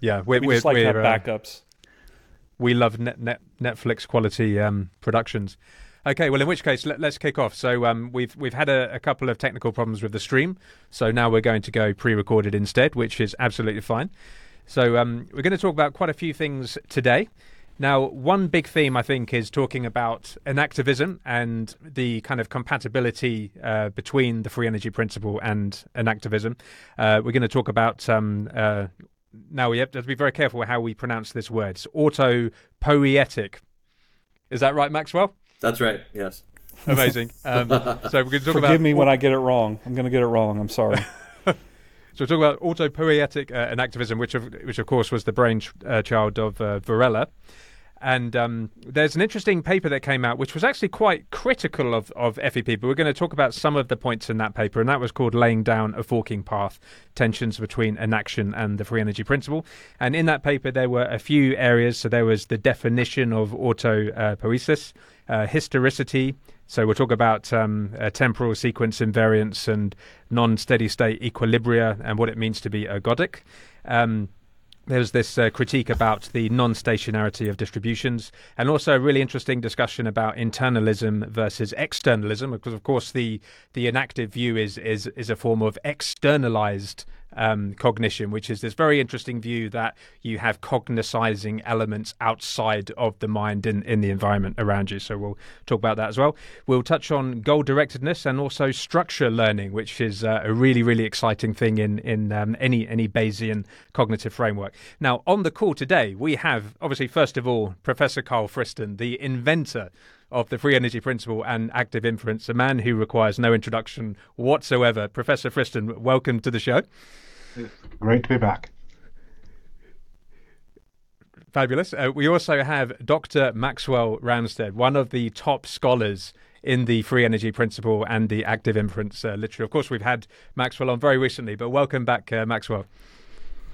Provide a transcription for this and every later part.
Yeah, we're, we we're, just like we're, uh, backups. we love net, net, Netflix quality um, productions. Okay, well, in which case, let, us kick off. So um, we've we've had a, a couple of technical problems with the stream, so now we're going to go pre-recorded instead, which is absolutely fine. So um, we're going to talk about quite a few things today. Now, one big theme I think is talking about enactivism and the kind of compatibility uh, between the free energy principle and enactivism. Uh, we're going to talk about um, uh, now we have to be very careful how we pronounce this word. It's autopoietic. Is that right, Maxwell? That's right. Yes. Amazing. Um, so we're going to talk Forgive about. me when I get it wrong. I'm going to get it wrong. I'm sorry. So we're talking about autopoietic uh, enactivism, which of which of course was the brainchild of uh, Varela. And um, there's an interesting paper that came out, which was actually quite critical of, of FEP, but we're going to talk about some of the points in that paper, and that was called Laying Down a Forking Path Tensions Between Enaction and the Free Energy Principle. And in that paper, there were a few areas. So there was the definition of autopoiesis, uh, historicity. So we'll talk about um, uh, temporal sequence invariance and non steady state equilibria and what it means to be ergodic. Um, there's this uh, critique about the non-stationarity of distributions, and also a really interesting discussion about internalism versus externalism, because of course the the enactive view is is is a form of externalized um, cognition, which is this very interesting view that you have cognizing elements outside of the mind in, in the environment around you. So we'll talk about that as well. We'll touch on goal directedness and also structure learning, which is uh, a really, really exciting thing in, in um, any, any Bayesian cognitive framework. Now, on the call today, we have obviously, first of all, Professor Carl Friston, the inventor of the free energy principle and active inference, a man who requires no introduction whatsoever. Professor Friston, welcome to the show. Great to be back. Fabulous. Uh, we also have Dr. Maxwell Ramstead, one of the top scholars in the free energy principle and the active inference uh, literature. Of course, we've had Maxwell on very recently, but welcome back, uh, Maxwell.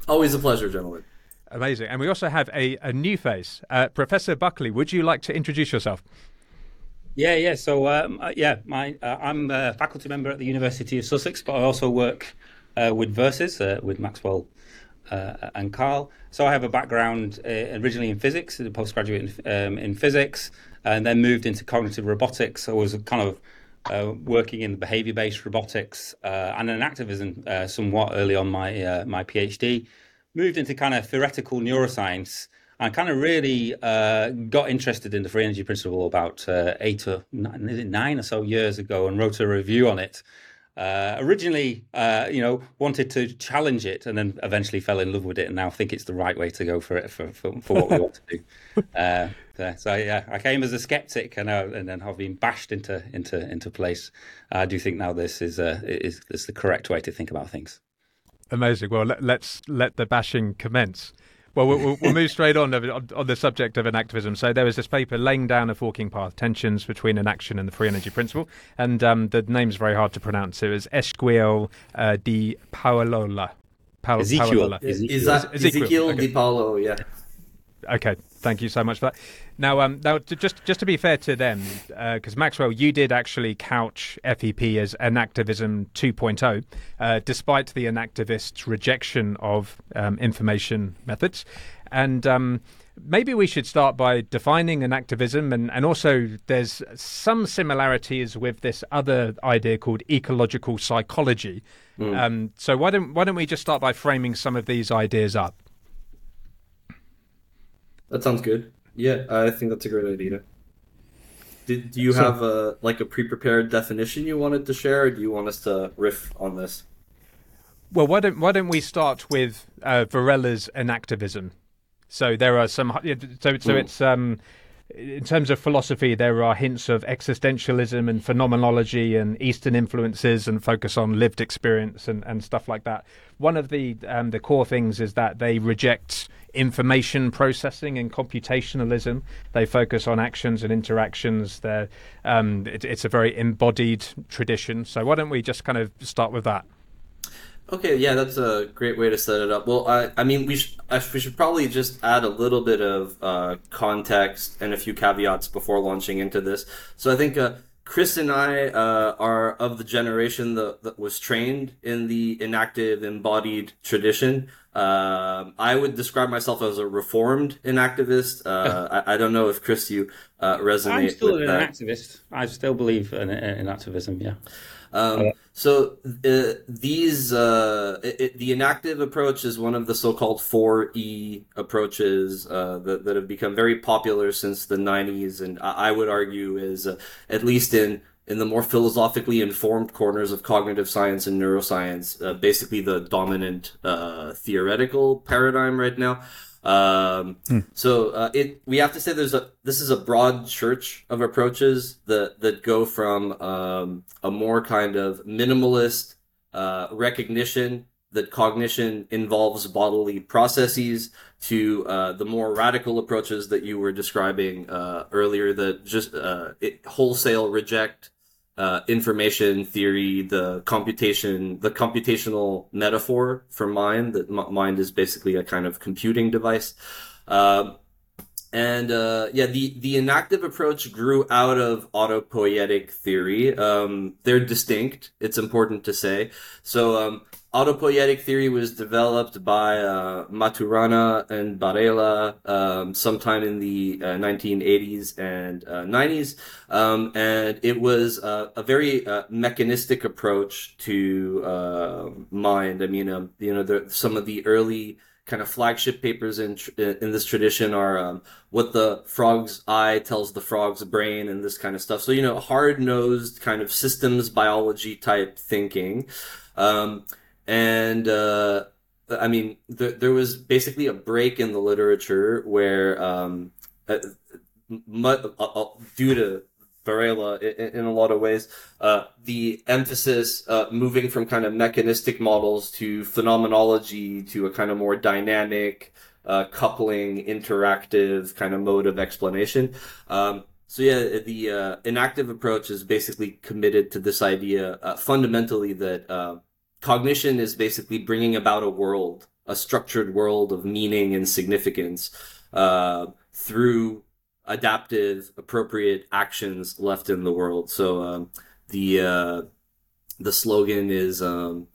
Always a pleasure, gentlemen. Amazing. And we also have a, a new face. Uh, Professor Buckley, would you like to introduce yourself? Yeah, yeah. So, um, uh, yeah, my uh, I'm a faculty member at the University of Sussex, but I also work uh, with Verses uh, with Maxwell uh, and Carl. So I have a background uh, originally in physics, a postgraduate in, um, in, physics, and then moved into cognitive robotics. I was kind of working in behavior-based robotics and enactivism somewhat early on my my PhD. Moved into kind of theoretical neuroscience. I kind of really uh, got interested in the free energy principle about uh, eight or nine, nine, or so years ago and wrote a review on it. Uh, originally, uh, you know, wanted to challenge it and then eventually fell in love with it and now think it's the right way to go for it for, for, for what we want to do. Uh, so yeah, I came as a skeptic and, uh, and then have been bashed into into into place. I do think now this is uh, is, is the correct way to think about things. Amazing. Well, let, let's let the bashing commence. Well, we'll, we'll move straight on, on, on the subject of enactivism. So there was this paper laying down a forking path, tensions between enaction and the free energy principle, and um, the name's very hard to pronounce. It was Esquiel uh, di Paolola. Pa- Ezekiel. Paolola. Ezekiel. Is that Ezekiel, Ezekiel okay. di Paolo? Yeah. Okay, thank you so much for that. Now, um, now, to, just just to be fair to them, because uh, Maxwell, you did actually couch FEP as enactivism 2.0, uh, despite the enactivists' rejection of um, information methods, and. Um, maybe we should start by defining enactivism, and, and also there's some similarities with this other idea called ecological psychology. Mm. Um, so why don't why don't we just start by framing some of these ideas up? That sounds good. Yeah, I think that's a great idea. Did do you so, have a like a pre-prepared definition you wanted to share, or do you want us to riff on this? Well, why don't why don't we start with uh, Varela's enactivism? So there are some. So so mm. it's um, in terms of philosophy, there are hints of existentialism and phenomenology and Eastern influences and focus on lived experience and, and stuff like that. One of the um, the core things is that they reject information processing and computationalism. They focus on actions and interactions. Um, it, it's a very embodied tradition. So why don't we just kind of start with that? Okay, yeah, that's a great way to set it up. Well, I, I mean, we should we should probably just add a little bit of uh, context and a few caveats before launching into this. So I think uh, Chris and I uh, are of the generation that, that was trained in the enactive embodied tradition. Uh, I would describe myself as a reformed enactivist. Uh, I, I, don't know if Chris, you uh, resonate. I'm still an that. activist. I still believe in, in activism. Yeah. Um, so uh, these uh, it, the enactive approach is one of the so-called four E approaches uh, that, that have become very popular since the '90s, and I would argue is uh, at least in in the more philosophically informed corners of cognitive science and neuroscience, uh, basically the dominant uh, theoretical paradigm right now. Um, hmm. So uh, it we have to say there's a this is a broad church of approaches that that go from um, a more kind of minimalist uh, recognition that cognition involves bodily processes to uh, the more radical approaches that you were describing uh, earlier that just uh, it, wholesale reject uh, information theory, the computation, the computational metaphor for mind, that mind is basically a kind of computing device. Uh, and uh, yeah, the, the enactive approach grew out of autopoietic theory. Um, they're distinct, it's important to say. So um, autopoietic theory was developed by uh, Maturana and Varela um, sometime in the uh, 1980s and uh, 90s, um, and it was uh, a very uh, mechanistic approach to uh, mind. I mean, um, you know, some of the early kind of flagship papers in in this tradition are um, what the frog's eye tells the frog's brain and this kind of stuff. So you know, hard nosed kind of systems biology type thinking. Um, and uh, I mean, th- there was basically a break in the literature where, um, uh, uh, uh, due to Varela in, in, a lot of ways, uh, the emphasis uh, moving from kind of mechanistic models to phenomenology to a kind of more dynamic, coupling, interactive kind of mode of explanation. Um, so yeah, the uh, enactive approach is basically committed to this idea fundamentally that uh, cognition is basically bringing about a world, a structured world of meaning and significance uh, through adaptive, appropriate actions left in the world. So um, the uh, the slogan is. Um,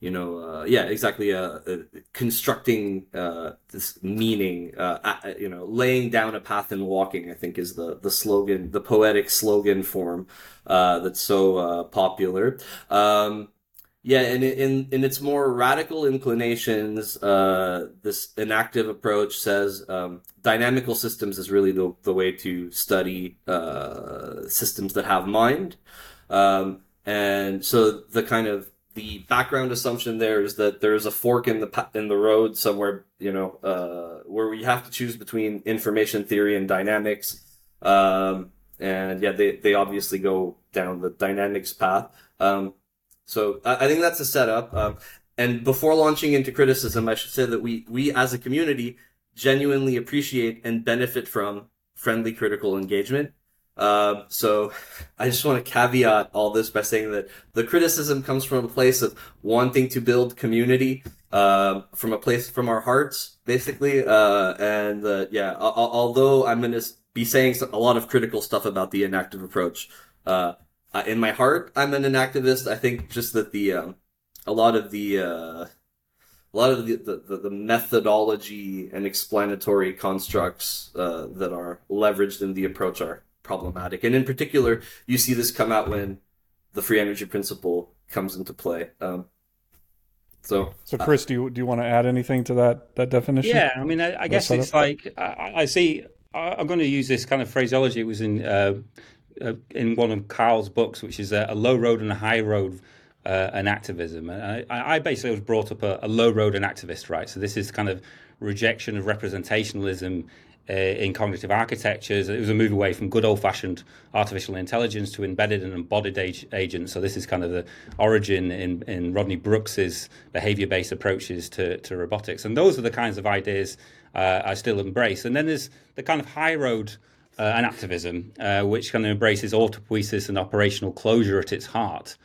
you know, uh, yeah, exactly. Uh, uh, constructing uh, this meaning, uh, you know, laying down a path and walking. I think is the the slogan, the poetic slogan form that's so popular. Um, yeah, and in in its more radical inclinations, uh, this enactive approach says um, dynamical systems is really the, the way to study uh, systems that have mind. Um, and so the kind of the background assumption there is that there's a fork in the in the road somewhere, you know, uh, where we have to choose between information theory and dynamics. Um, and yeah, they, they obviously go down the dynamics path. Um, so I, I think that's a setup. Um, and before launching into criticism, I should say that we we as a community genuinely appreciate and benefit from friendly critical engagement. Uh, so I just want to caveat all this by saying that the criticism comes from a place of wanting to build community, uh, from a place from our hearts, basically. Uh, and uh, yeah, although I'm going to be saying a lot of critical stuff about the enactive approach, uh, uh, in my heart, I'm an activist. I think just that the um, a lot of the uh, a lot of the, the, the, methodology and explanatory constructs uh, that are leveraged in the approach are problematic. And in particular, you see this come out when the free energy principle comes into play. Um, so, so Chris, uh, do you do you want to add anything to that that definition? Yeah, I mean, I, I guess it's like I, I see. I, am going to use this kind of phraseology. It was in uh, uh, in one of Carl's books, which is a, a low road and a high road uh, enactivism. And I, I, basically was brought up a, a, low road enactivist, right? So this is kind of rejection of representationalism uh, in cognitive architectures. It was a move away from good old fashioned artificial intelligence to embedded and embodied age, agents. So this is kind of the origin in, in Rodney Brooks's behavior based approaches to, to robotics. And those are the kinds of ideas uh, I still embrace. And then there's the kind of high road uh, enactivism, uh, which kind of embraces autopoiesis and operational closure at its heart.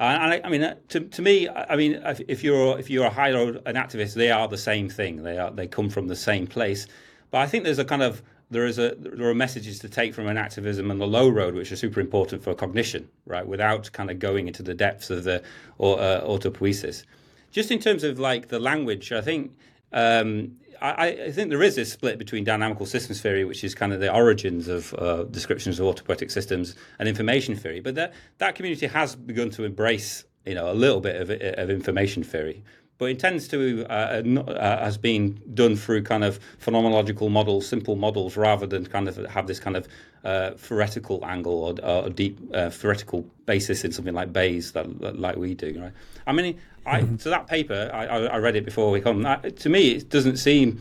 And I, I mean, uh, to, to me, I mean, if you're if you're a high road an activist, they are the same thing. They are they come from the same place. But I think there's a kind of there is a there are messages to take from an activism and the low road, which are super important for cognition, right? Without kind of going into the depths of the or uh, autopoiesis. Just in terms of like the language, I think um, I, I, think there is this split between dynamical systems theory, which is kind of the origins of uh, descriptions of autopoietic systems, and information theory. But that that community has begun to embrace, you know, a little bit of, of information theory. But it tends to uh, uh, has been done through kind of phenomenological models, simple models, rather than kind of have this kind of uh, theoretical angle or, or deep uh, theoretical basis in something like Bayes, that, like we do. Right? I mean, I, mm-hmm. so that paper, I, I, read it before we come. to me, it doesn't seem,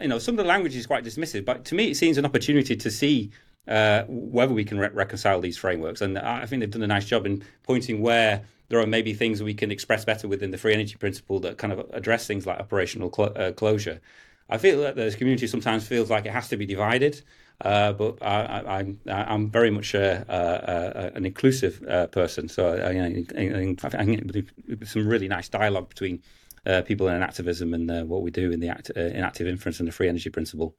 you know, some of the language is quite dismissive, but to me, it seems an opportunity to see uh, whether we can re- reconcile these frameworks. And I think they've done a nice job in pointing where there are maybe things we can express better within the free energy principle that kind of address things like operational cl- uh, closure. I feel that the community sometimes feels like it has to be divided. Uh, but I, am very much a, a, a, an inclusive uh, person. So I think some really nice dialogue between uh, people in activism and uh, what we do in the act, uh, in active inference and the free energy principle.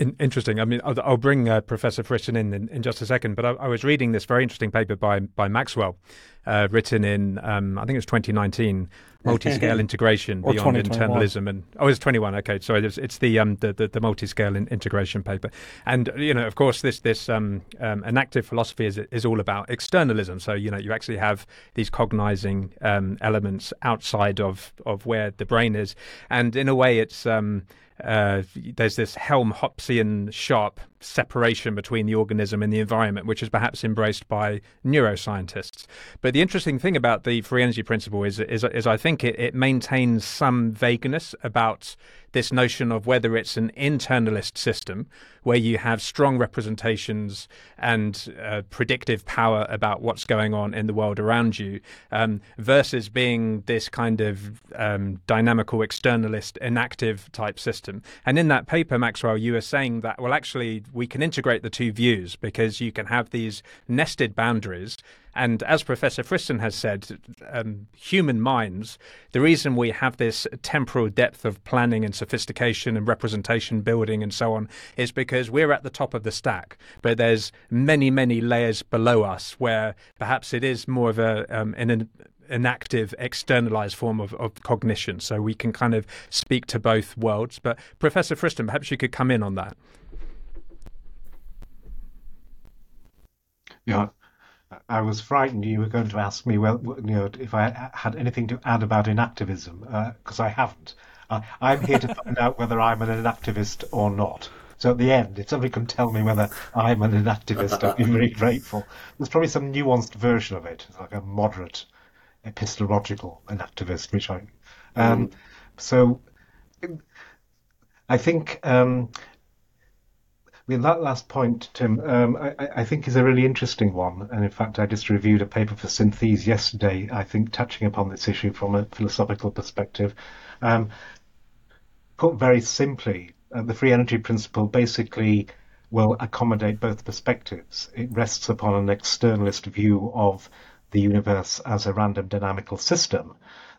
In, interesting. I mean, I'll, I'll bring uh, Professor Friston in, in, in just a second, but I, I, was reading this very interesting paper by by Maxwell, uh, written in um, I think it was 2019, multi-scale integration beyond internalism, and oh, it's 21. Okay, so it's, it's the, um, the, the the multi-scale in, integration paper, and you know, of course, this this um, um, enactive philosophy is is all about externalism. So you know, you actually have these cognizing um, elements outside of of where the brain is, and in a way, it's um, uh, there's this Helmholtzian sharp separation between the organism and the environment, which is perhaps embraced by neuroscientists. But the interesting thing about the free energy principle is, is, is I think it, it maintains some vagueness about this notion of whether it's an internalist system where you have strong representations and uh, predictive power about what's going on in the world around you um, versus being this kind of um, dynamical externalist enactive type system. And in that paper, Maxwell, you were saying that, well, actually, we can integrate the two views because you can have these nested boundaries and as Professor Friston has said, um, human minds, the reason we have this temporal depth of planning and sophistication and representation building and so on is because we're at the top of the stack. But there's many, many layers below us where perhaps it is more of a, um, an, an active, externalized form of, of cognition. So we can kind of speak to both worlds. But Professor Friston, perhaps you could come in on that. Yeah, I was frightened you were going to ask me, well, you know, if I had anything to add about enactivism, because uh, I haven't. Uh, I'm here to find out whether I'm an enactivist or not. So at the end, if somebody can tell me whether I'm an enactivist, I'd be very grateful. There's probably some nuanced version of it, like a moderate epistemological enactivist, which I. Um, mm. So I think um, I mean, that last point, Tim, um, I, I, think is a really interesting one. And in fact, I just reviewed a paper for Synthese yesterday, I think, touching upon this issue from a philosophical perspective. Um, put very simply, uh, the free energy principle basically will accommodate both perspectives. It rests upon an externalist view of the universe as a random dynamical system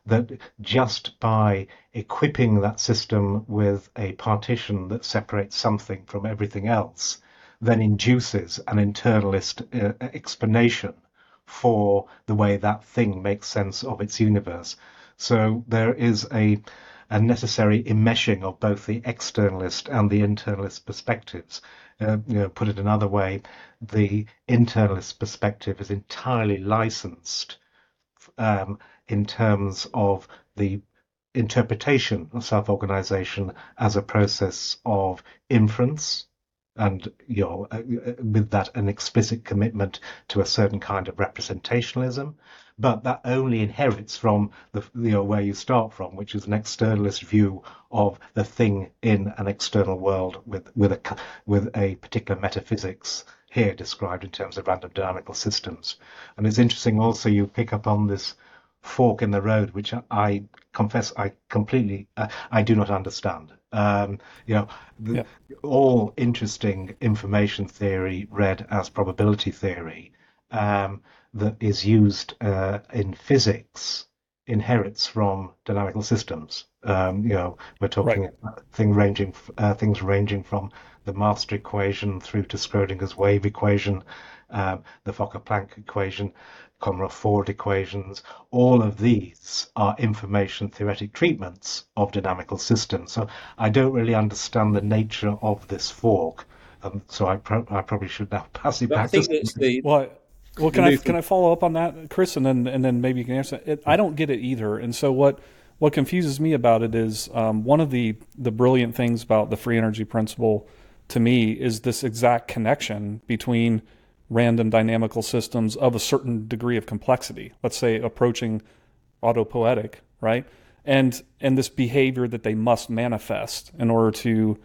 that just by equipping that system with a partition that separates something from everything else then induces an internalist uh, explanation for the way that thing makes sense of its universe. So there is a, a necessary enmeshing of both the externalist and the internalist perspectives. Uh, you know, put it another way, the internalist perspective is entirely licensed um, in terms of the interpretation of self-organization as a process of inference and you know uh, uh, with that an explicit commitment to a certain kind of representationalism but that only inherits from the you know where you start from which is an externalist view of the thing in an external world with with a with a particular metaphysics here described in terms of random dynamical systems. And it's interesting also you pick up on this fork in the road, which I confess I completely uh, I do not understand. Um, you know, the, yeah. all interesting information theory read as probability theory um, that is used uh, in physics inherits from dynamical systems. Um, you know, we're talking right. thing ranging uh, things ranging from the master equation through to Schrodinger's wave equation, um, the Fokker-Planck equation, Kolmogorov forward equations. All of these are information theoretic treatments of dynamical systems. So I don't really understand the nature of this fork. Um, so I, pro- I, probably should now pass it but back. I think to it's the well, well, can I can I follow up on that, Chris, and then and then maybe you can answer. It, I don't get it either, and so what what confuses me about it is um, one of the the brilliant things about the free energy principle to me is this exact connection between random dynamical systems of a certain degree of complexity. Let's say approaching autopoietic, right? And and this behavior that they must manifest in order to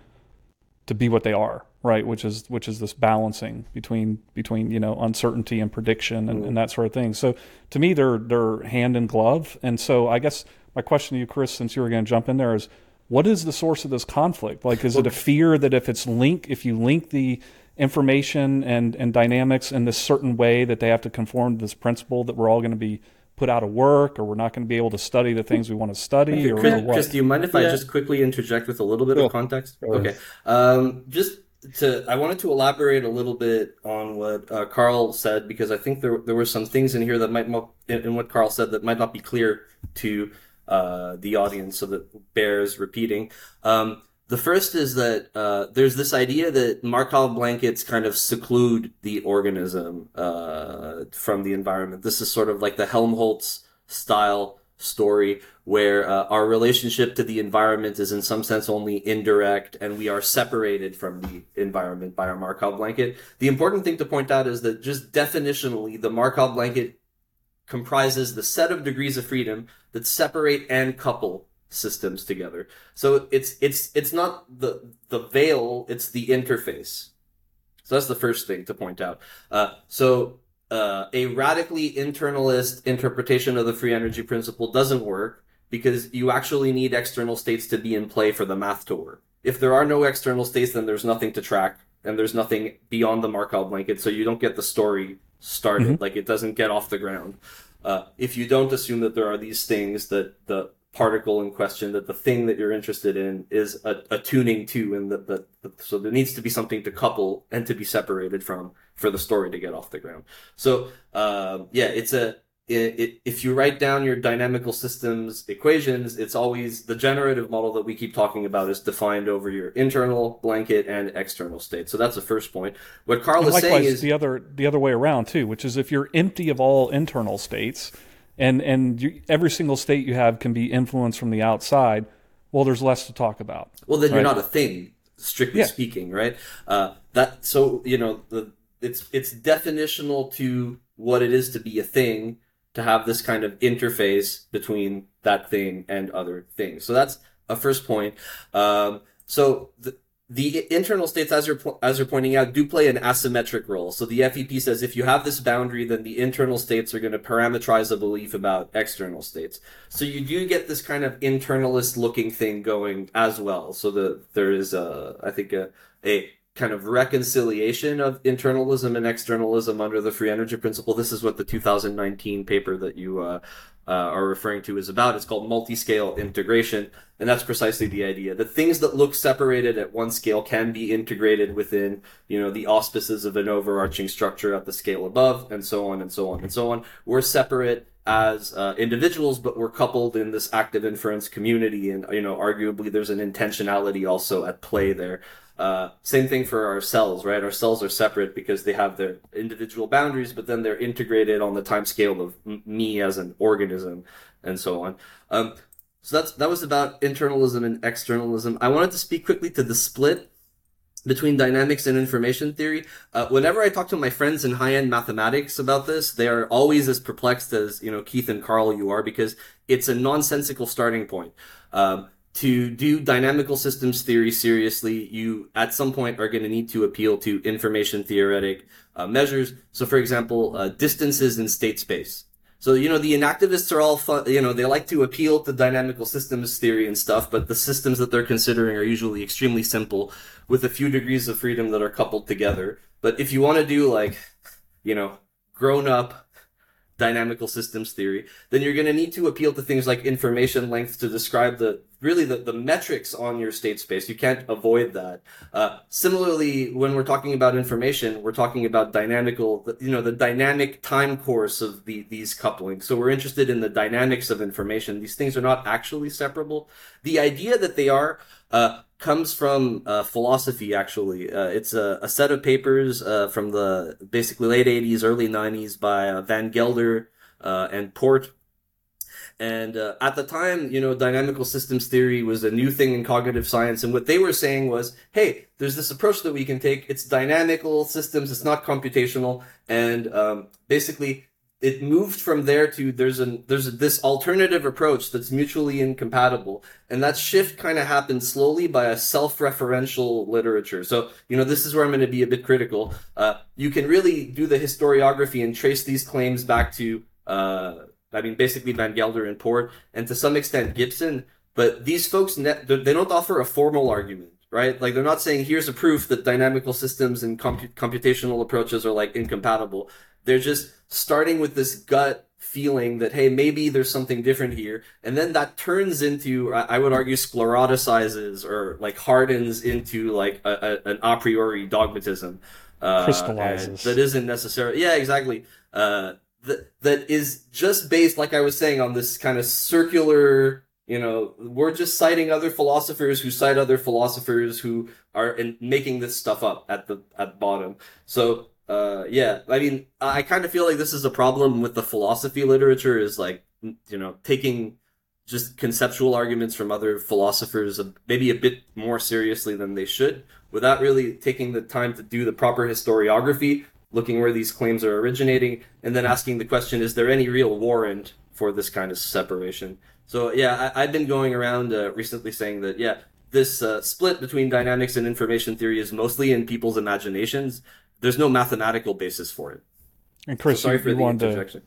to be what they are, right? Which is which is this balancing between between you know uncertainty and prediction and, mm. and that sort of thing. So to me, they're they're hand in glove. And so I guess my question to you, Chris, since you were going to jump in there, is what is the source of this conflict? Like, is it a fear that if it's link, if you link the information and and dynamics in this certain way that they have to conform to this principle that we're all going to be put out of work or we're not going to be able to study the things we want to study or, Chris, or Chris, do you mind if yeah. I just quickly interject with a little bit of context? Okay. Um, just to, I wanted to elaborate a little bit on what uh, Carl said because I think there there were some things in here that might not, in, what Carl said that might not be clear to uh, the audience, so that bears repeating. Um, the first is that uh, there's this idea that Markov blankets kind of seclude the organism uh, from the environment. This is sort of like the Helmholtz style story where uh, our relationship to the environment is in some sense only indirect and we are separated from the environment by our Markov blanket. The important thing to point out is that just definitionally, the Markov blanket comprises the set of degrees of freedom that separate and couple systems together. So it's it's it's not the the veil, it's the interface. So that's the first thing to point out. Uh, so uh, a radically internalist interpretation of the free energy principle doesn't work because you actually need external states to be in play for the math to work. If there are no external states, then there's nothing to track and there's nothing beyond the Markov blanket, so you don't get the story started. Mm-hmm. Like it doesn't get off the ground. Uh, if you don't assume that there are these things that the particle in question that the thing that you're interested in is a tuning to and that the, the, so there needs to be something to couple and to be separated from for the story to get off the ground. So uh, yeah it's a it, it, if you write down your dynamical systems equations it's always the generative model that we keep talking about is defined over your internal blanket and external state. So that's the first point. What carl and is saying is the other the other way around too which is if you're empty of all internal states and and you, every single state you have can be influenced from the outside. Well, there's less to talk about. Well, then right? you're not a thing, strictly yeah. speaking, right? Uh, that so you know the it's it's definitional to what it is to be a thing to have this kind of interface between that thing and other things. So that's a first point. Um, so the, the internal states, as you're as you're pointing out, do play an asymmetric role. So the FEP says if you have this boundary, then the internal states are going to parameterize a belief about external states. So you do get this kind of internalist looking thing going as well. So the there is a I think a a kind of reconciliation of internalism and externalism under the free energy principle. This is what the 2019 paper that you uh, uh, are referring to is about. It's called multi-scale integration, and that's precisely the idea. The things that look separated at one scale can be integrated within, you know, the auspices of an overarching structure at the scale above, and so on and so on and so on. We're separate as uh, individuals, but we're coupled in this active inference community, and you know, arguably there's an intentionality also at play there. Uh, same thing for our cells, right? Our cells are separate because they have their individual boundaries, but then they're integrated on the time scale of m- me as an organism and so on. Um, so that's that was about internalism and externalism. I wanted to speak quickly to the split between dynamics and information theory. Uh, whenever I talk to my friends in high-end mathematics about this, they are always as perplexed as you know Keith and Carl you are because it's a nonsensical starting point. Um, to do dynamical systems theory seriously, you at some point are going to need to appeal to information theoretic uh, measures. So, for example, uh, distances in state space. So, you know, the enactivists are all fun, you know, they like to appeal to dynamical systems theory and stuff, but the systems that they're considering are usually extremely simple with a few degrees of freedom that are coupled together. But if you want to do like, you know, grown up dynamical systems theory, then you're going to need to appeal to things like information length to describe the really the, the metrics on your state space. You can't avoid that. Uh, similarly, when we're talking about information, we're talking about dynamical, you know, the dynamic time course of the, these couplings. So we're interested in the dynamics of information. These things are not actually separable. The idea that they are, uh, comes from uh, philosophy actually. Uh, it's a, a, set of papers uh, from the basically late 80s early 90s by uh, van gelder uh, and port. And uh, at the time you know dynamical systems theory was a new thing in cognitive science and what they were saying was hey there's this approach that we can take. It's dynamical systems. It's not computational. And um, basically it moved from there to there's an there's this alternative approach that's mutually incompatible and that shift kind of happened slowly by a self-referential literature so you know this is where i'm going to be a bit critical uh, you can really do the historiography and trace these claims back to uh, i mean basically van gelder and port and to some extent gibson but these folks ne- they don't offer a formal argument right? Like they're not saying here's a proof that dynamical systems and compu- computational approaches are like incompatible. They're just starting with this gut feeling that hey maybe there's something different here. And then that turns into i would argue scleroticizes or like hardens into like a, a, an a priori dogmatism uh, crystallizes. that isn't necessarily yeah exactly. Uh, that that is just based like i was saying on this kind of circular you know we're just citing other philosophers who cite other philosophers who are in, making this stuff up at the at bottom. So uh, yeah, I mean, I kind of feel like this is a problem with the philosophy literature is like, you know, taking just conceptual arguments from other philosophers maybe a bit more seriously than they should without really taking the time to do the proper historiography, looking where these claims are originating, and then asking the question, is there any real warrant for this kind of separation? So yeah, I, have been going around uh, recently saying that, yeah, this uh, split between dynamics and information theory is mostly in people's imaginations there's no mathematical basis for it. And Chris, so sorry you, for you the wanted interjection. To,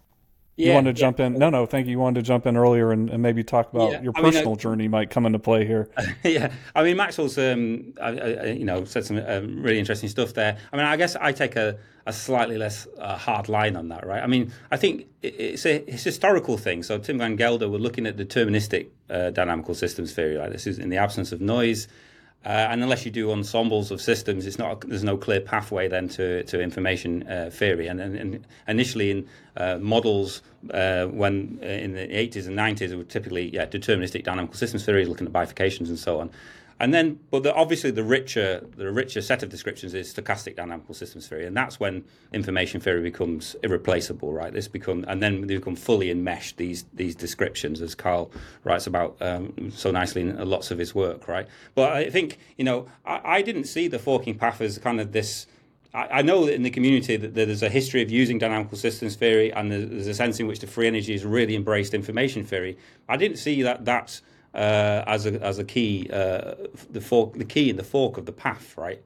you yeah, wanted to yeah. jump in? No, no, thank you. You wanted to jump in earlier and, and maybe talk about yeah. your personal I mean, journey might come into play here. yeah, I mean Maxwell's, um, I, I, you know, said some um, really interesting stuff there. I mean, I guess I take a, a slightly less uh, hard line on that, right? I mean, I think it's a it's a historical thing. So Tim van Gelder, we're looking at deterministic uh, dynamical systems theory. Like this is in the absence of noise. Uh, and unless you do ensembles of systems, it's not there's no clear pathway then to, to information uh, theory. And, and, and, initially in uh, models, uh, when uh, in the 80s and 90s, it was typically yeah, deterministic dynamical systems theory, looking at bifurcations and so on. And then, but the, obviously, the richer the richer set of descriptions is stochastic dynamical systems theory, and that's when information theory becomes irreplaceable, right? This become, and then they become fully enmeshed these these descriptions, as Carl writes about um, so nicely in lots of his work, right? But I think you know, I, I didn't see the forking path as kind of this. I, know that in the community that there's a history of using dynamical systems theory, and there's a sense in which the free energy has really embraced information theory. I didn't see that that's uh, as a as a key, uh, the fork, the key in the fork of the path, right?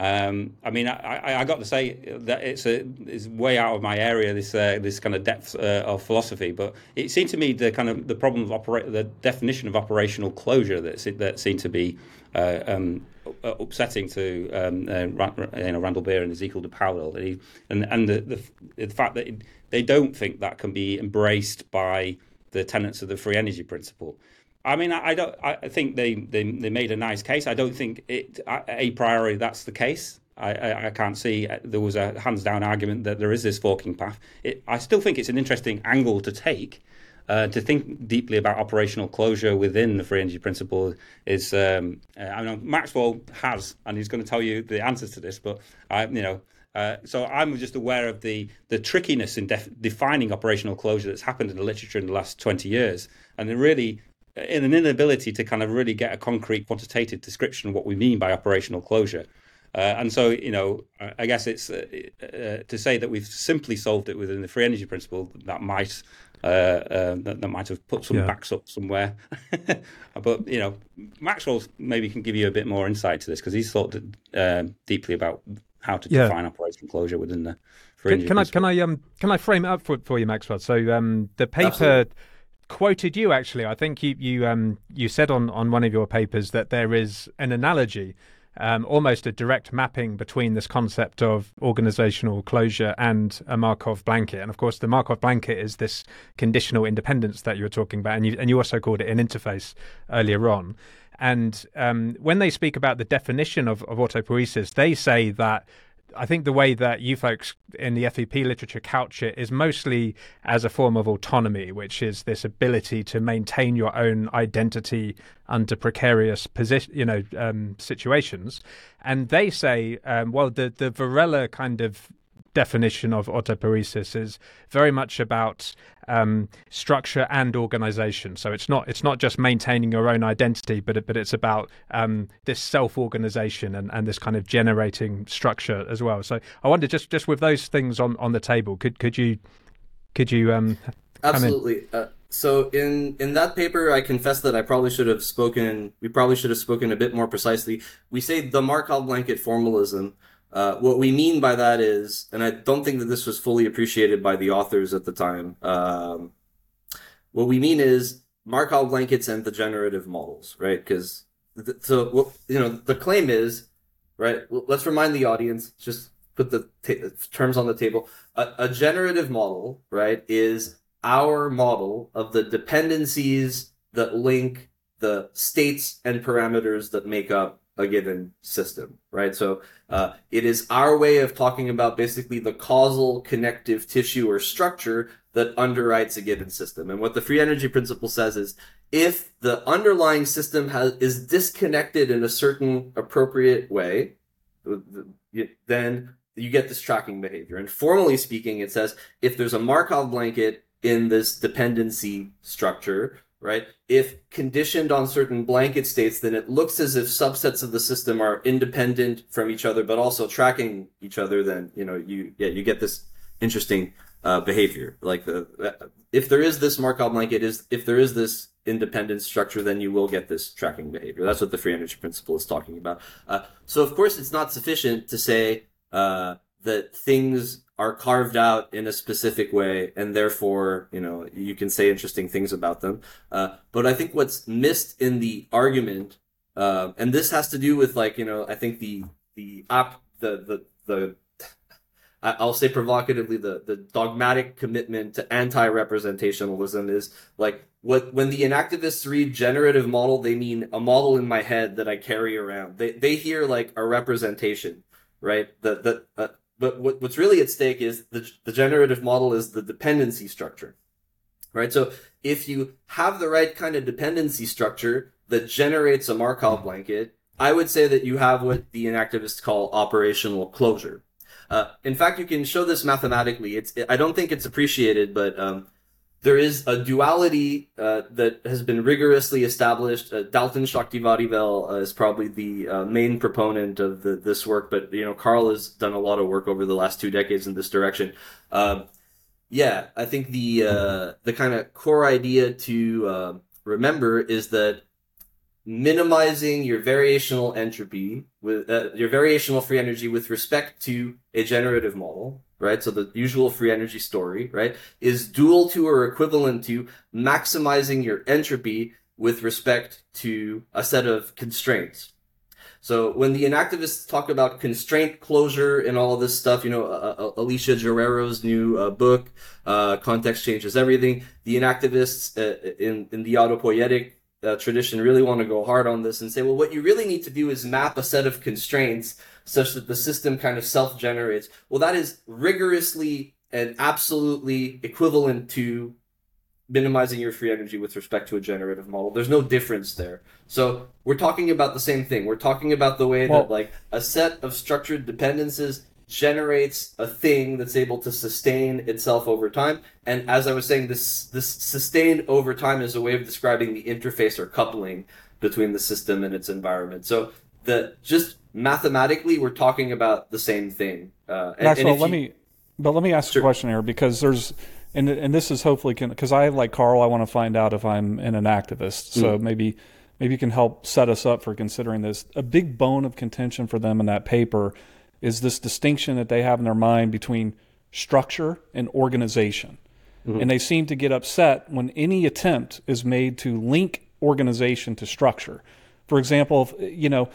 Um, I mean, I, I, got to say that it's a it's way out of my area. This uh, this kind of depth uh, of philosophy, but it seemed to me the kind of the problem of the definition of operational closure that that seemed to be uh, um, upsetting to um, uh, you know Randall Beer and Ezekiel Di Paolo, and and, and the, the, the fact that they don't think that can be embraced by the tenets of the free energy principle. I mean, I, I don't. I think they, they they made a nice case. I don't think it a priori that's the case. I, I, can't see uh, there was a hands down argument that there is this forking path. It, I still think it's an interesting angle to take. Uh, to think deeply about operational closure within the free energy principle is, um, uh, I know Maxwell has, and he's going to tell you the answers to this, but I, you know, uh, so I'm just aware of the the trickiness in def- defining operational closure that's happened in the literature in the last 20 years, and really in an inability to kind of really get a concrete quantitative description of what we mean by operational closure. Uh, and so, you know, I guess it's uh, uh, to say that we've simply solved it within the free energy principle that might uh, uh, that, that, might have put some yeah. backs up somewhere. but you know, Maxwell maybe can give you a bit more insight to this because he's thought uh, deeply about how to yeah. define operational closure within the free can, energy. Can principle. I can I um can I frame it up for for you, Maxwell? So um the paper. Absolutely quoted you actually. I think you you um you said on on one of your papers that there is an analogy um, almost a direct mapping between this concept of organizational closure and a Markov blanket. And of course, the Markov blanket is this conditional independence that you were talking about, and you, and you also called it an interface earlier on. And um, when they speak about the definition of, of autopoiesis, they say that I think the way that you folks in the FEP literature couch it is mostly as a form of autonomy, which is this ability to maintain your own identity under precarious position, you know, um, situations. And they say, um, well, the the Varela kind of definition of autopoiesis is very much about um, structure and organization. So it's not it's not just maintaining your own identity, but it, but it's about um, this self organization and, and this kind of generating structure as well. So I wonder just just with those things on, on the table, could could you could you um, absolutely. Uh, so in in that paper, I confess that I probably should have spoken. We probably should have spoken a bit more precisely. We say the Markov blanket formalism uh, what we mean by that is, and I don't think that this was fully appreciated by the authors at the time. Um, what we mean is Markov blankets and the generative models, right? Because th- so what, you know the claim is, right? Well, let's remind the audience. Just put the terms on the table. A, a generative model, right, is our model of the dependencies that link the states and parameters that make up a given system, right? So uh, it is our way of talking about basically the causal connective tissue or structure that underwrites a given system. And what the free energy principle says is if the underlying system has is disconnected in a certain appropriate way, then you get this tracking behavior. And formally speaking, it says if there's a Markov blanket in this dependency structure, right? If conditioned on certain blanket states, then it looks as if subsets of the system are independent from each other, but also tracking each other. Then you know you yeah you get this interesting uh, behavior. Like the uh, if there is this Markov blanket is if there is this independent structure, then you will get this tracking behavior. That's what the free energy principle is talking about. Uh, so of course, it's not sufficient to say uh, that things are carved out in a specific way and therefore you know you can say interesting things about them uh, but i think what's missed in the argument uh, and this has to do with like you know i think the the app the the the I'll say provocatively the, the dogmatic commitment to anti-representationalism is like what when the enactivists read generative model, they mean a model in my head that I carry around. They they hear like a representation, right? The the uh, but what, what's really at stake is the, the generative model is the dependency structure, right? So if you have the right kind of dependency structure that generates a Markov blanket, I would say that you have what the enactivists call operational closure. Uh, in fact, you can show this mathematically. It's I don't think it's appreciated, but um, there is a duality uh, that has been rigorously established. Uh, Dalton Sakthivadivel uh, is probably the uh, main proponent of the, this work, but you know Carl has done a lot of work over the last two decades in this direction. Um, yeah, I think the uh, the kind of core idea to uh, remember is that minimizing your variational entropy with your variational free energy with respect to a generative model right? So the usual free energy story, right, is dual to or equivalent to maximizing your entropy with respect to a set of constraints. So when the enactivists talk about constraint closure and all this stuff, you know, uh, uh, Alicia Juarrero's new uh, book, uh, Context Changes Everything, the enactivists uh, in, in the autopoietic uh, tradition really want to go hard on this and say, well, what you really need to do is map a set of constraints such that the system kind of self generates. Well, that is rigorously and absolutely equivalent to minimizing your free energy with respect to a generative model. There's no difference there. So we're talking about the same thing. We're talking about the way well, that like a set of structured dependencies generates a thing that's able to sustain itself over time. And as I was saying, this this sustained over time is a way of describing the interface or coupling between the system and its environment. So the just mathematically we're talking about the same thing. Uh, and, Maxwell, and let you, me, but let me ask sure. a question here because there's, and and this is hopefully can because I like Carl, I want to find out if I'm an activist. So mm. maybe maybe you can help set us up for considering this. A big bone of contention for them in that paper is this distinction that they have in their mind between structure and organization. Mm-hmm. And they seem to get upset when any attempt is made to link organization to structure. For example, if, you know,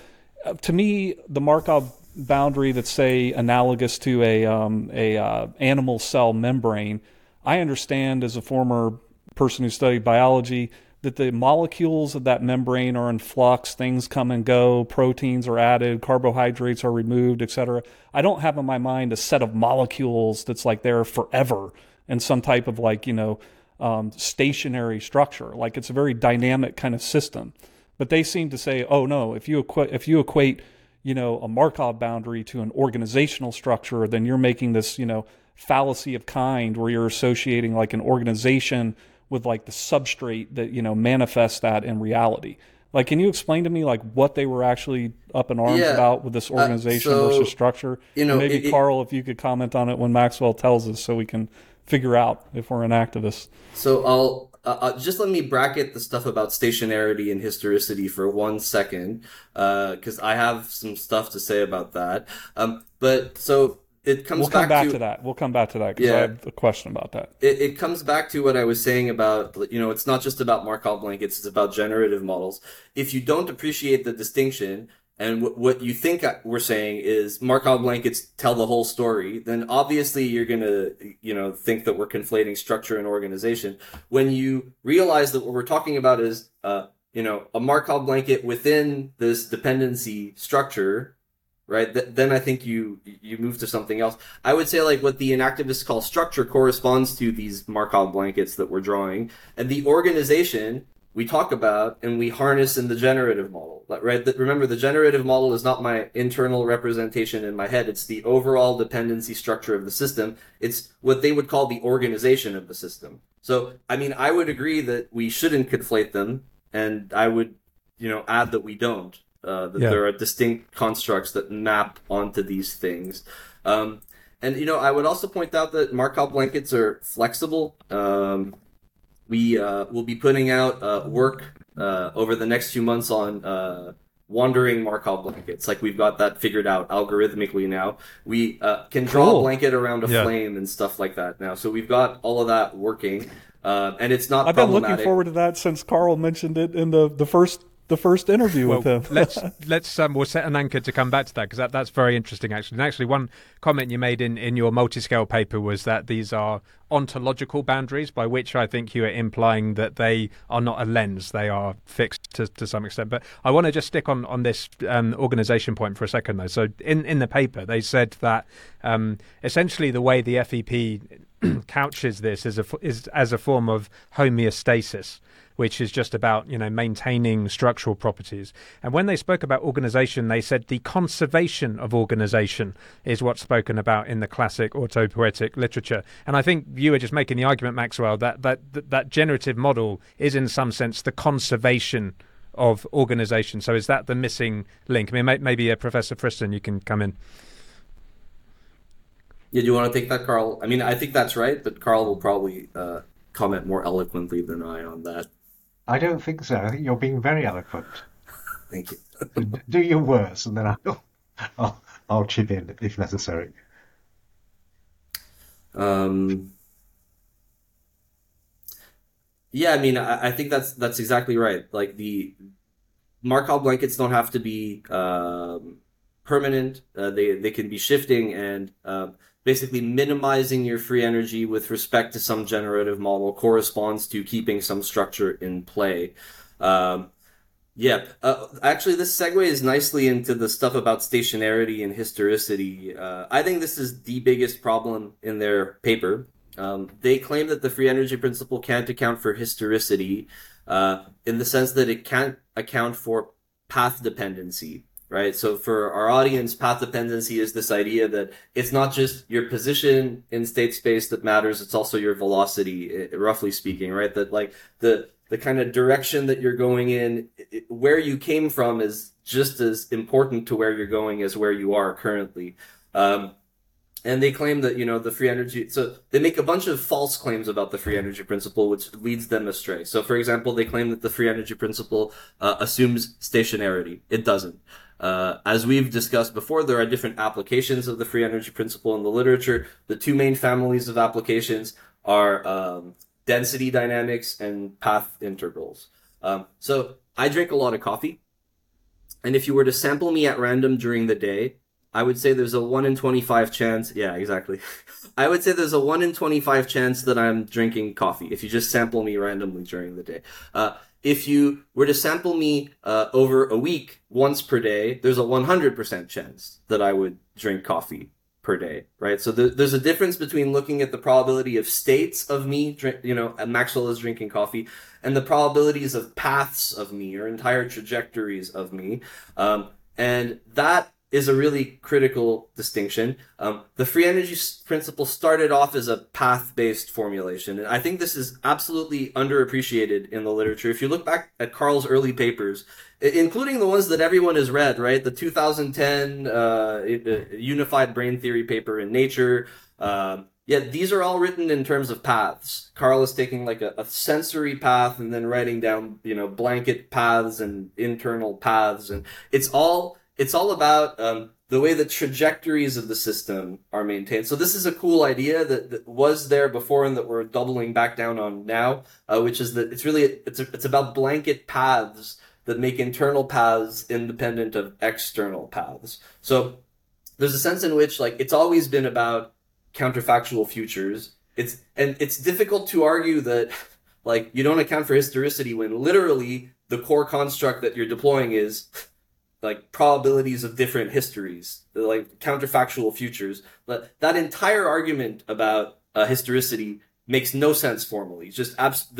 to me, the Markov boundary that's say analogous to a um, a uh, animal cell membrane, I understand as a former person who studied biology that the molecules of that membrane are in flux, things come and go, proteins are added, carbohydrates are removed, etc. I don't have in my mind a set of molecules that's like there forever in some type of like, you know, um, stationary structure. Like it's a very dynamic kind of system. But they seem to say, oh no, if you equate, if you equate, you know, a Markov boundary to an organizational structure, then you're making this, you know, fallacy of kind where you're associating like an organization with like the substrate that you know manifests that in reality. Like, can you explain to me like what they were actually up in arms yeah. about with this organization uh, so, versus structure? You know, maybe it, Carl, if you could comment on it when Maxwell tells us, so we can figure out if we're an activist. So I'll uh, uh, just let me bracket the stuff about stationarity and historicity for one second, because uh, I have some stuff to say about that. Um, but so it comes we'll back, come back to, to that. We'll come back to that because yeah, I have a question about that. It, it comes back to what I was saying about you know it's not just about Markov blankets; it's about generative models. If you don't appreciate the distinction and w- what you think we're saying is Markov blankets tell the whole story, then obviously you're gonna you know think that we're conflating structure and organization. When you realize that what we're talking about is uh, you know a Markov blanket within this dependency structure right? Th- then I think you you move to something else. I would say like what the enactivists call structure corresponds to these Markov blankets that we're drawing, and the organization we talk about and we harness in the generative model, right? remember, the generative model is not my internal representation in my head. It's the overall dependency structure of the system. It's what they would call the organization of the system. So, I mean, I would agree that we shouldn't conflate them, and I would, you know, add that we don't uh, that yeah. there are distinct constructs that map onto these things. Um, and you know, I would also point out that Markov blankets are flexible. Um, we uh, will be putting out uh, work uh, over the next few months on uh, wandering Markov blankets. Like we've got that figured out algorithmically now. We uh, can draw cool. a blanket around a yeah. flame and stuff like that now. So we've got all of that working. Uh, and it's not. Problematic I've been looking forward to that since Carl mentioned it in the the first the first interview well, with him. let's let's um, we'll set an anchor to come back to that because that, that's very interesting actually. And actually, one comment you made in in your multi-scale paper was that these are ontological boundaries, by which I think you are implying that they are not a lens; they are fixed to to some extent. But I want to just stick on on this um, organization point for a second, though. So in in the paper, they said that um, essentially the way the FEP couches this is a is as a form of homeostasis which is just about you know maintaining structural properties. And when they spoke about organization, they said the conservation of organization is what's spoken about in the classic autopoietic literature. And I think you were just making the argument, Maxwell, that that that, generative model is in some sense the conservation of organization. So is that the missing link? I mean, maybe uh, Professor Friston, you can come in. Yeah, do you want to take that, Carl? I mean, I think that's right, but Carl will probably uh, comment more eloquently than I on that. I don't think so. I think you're being very eloquent. Thank you. Do your worst, and then I'll, I'll, I'll chip in if necessary. Um, yeah, I mean, I, I, think that's that's exactly right. Like the Markov blankets don't have to be um, permanent; uh, they they can be shifting, and um, basically minimizing your free energy with respect to some generative model corresponds to keeping some structure in play. Um, yeah, uh, actually, this segues nicely into the stuff about stationarity and historicity. Uh, I think this is the biggest problem in their paper. Um, they claim that the free energy principle can't account for historicity uh, in the sense that it can't account for path dependency right? So for our audience, path dependency is this idea that it's not just your position in state space that matters, it's also your velocity, eh, roughly speaking, right? That like the, the kind of direction that you're going in, where you came from is just as important to where you're going as where you are currently. Um, and they claim that you know the free energy so they make a bunch of false claims about the free energy principle which leads them astray so for example they claim that the free energy principle uh, assumes stationarity it doesn't uh, as we've discussed before, there are different applications of the free energy principle in the literature. The two main families of applications are um, density dynamics and path integrals. Um, so I drink a lot of coffee. and if you were to sample me at random during the day, I would say there's a 1 in 25 chance. Yeah, exactly. I would say there's a 1 in 25 chance that I'm drinking coffee if you just sample me randomly during the day. Uh, if you were to sample me uh, over a week once per day, there's a 100% chance that I would drink coffee per day, right? So there's a difference between looking at the probability of states of me, drink, you know, Maxwell is drinking coffee, and the probabilities of paths of me or entire trajectories of me. Um, and that is a really critical distinction. Um, the free energy principle started off as a path based formulation. And I think this is absolutely underappreciated in the literature. If you look back at Carl's early papers, including the ones that everyone has read, right? The 2010 uh, uh, Unified Brain Theory paper in Nature. Uh, yeah, these are all written in terms of paths. Carl is taking like a, a sensory path and then writing down, you know, blanket paths and internal paths. And it's all it's all about um, the way the trajectories of the system are maintained. So this is a cool idea that, that was there before and that we're doubling back down on now, uh, which is that it's really it's a, it's about blanket paths that make internal paths independent of external paths. So there's a sense in which like it's always been about counterfactual futures. It's and it's difficult to argue that like you don't account for historicity when literally the core construct that you're deploying is like probabilities of different histories, like counterfactual futures. But that entire argument about uh, historicity makes no sense formally. It's just abs-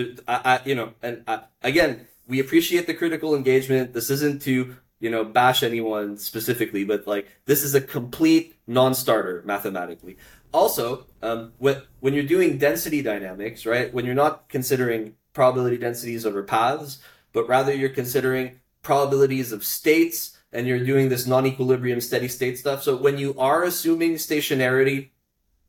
you know, and I, again, we appreciate the critical engagement. This isn't to you know bash anyone specifically, but like this is a complete non-starter mathematically. Also, um, when when you're doing density dynamics, right? When you're not considering probability densities over paths, but rather you're considering probabilities of states and you're doing this non-equilibrium steady state stuff. So when you are assuming stationarity,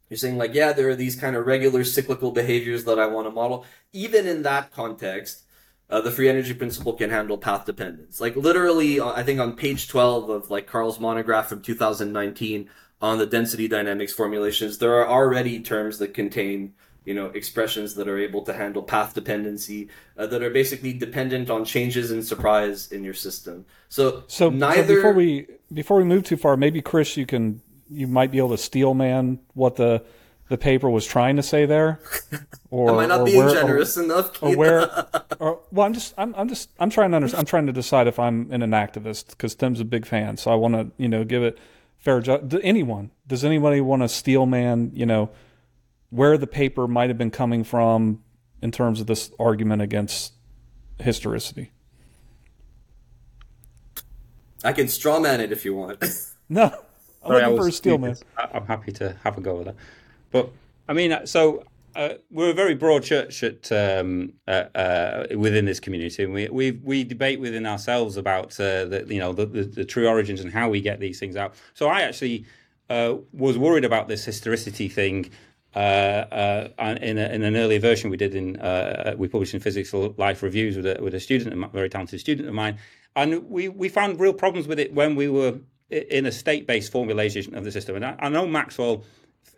you're saying like, yeah, there are these kind of regular cyclical behaviors that I want to model. Even in that context, uh, the free energy principle can handle path dependence. Like literally, uh, I think on page 12 of like Carl's monograph from 2019 on the density dynamics formulations, there are already terms that contain you know expressions that are able to handle path dependency uh, that are basically dependent on changes in surprise in your system. So so neither so before we before we move too far maybe chris you can you might be able to steel man what the the paper was trying to say there? Or am i not being where, generous or, enough or where or, well i'm just i'm, I'm just i'm trying to understand i'm trying to decide if i'm an activist because tim's a big fan so i want to you know give it fair ju- anyone does anybody want to steel man you know where the paper might have been coming from in terms of this argument against historicity. I can strawman it if you want. no, I'm Sorry, looking for a steel man. I'm happy to have a go with that. But I mean, so uh, we're a very broad church at, um, uh, uh, within this community, and we we we debate within ourselves about uh, the you know the, the, the, true origins and how we get these things out. So I actually uh, was worried about this historicity thing uh, uh, in, a, in, an earlier version we did in uh, we published in Physics Life Reviews with a, with a student, a very talented student of mine, and we we found real problems with it when we were in a state-based formulation of the system. And I, I know Maxwell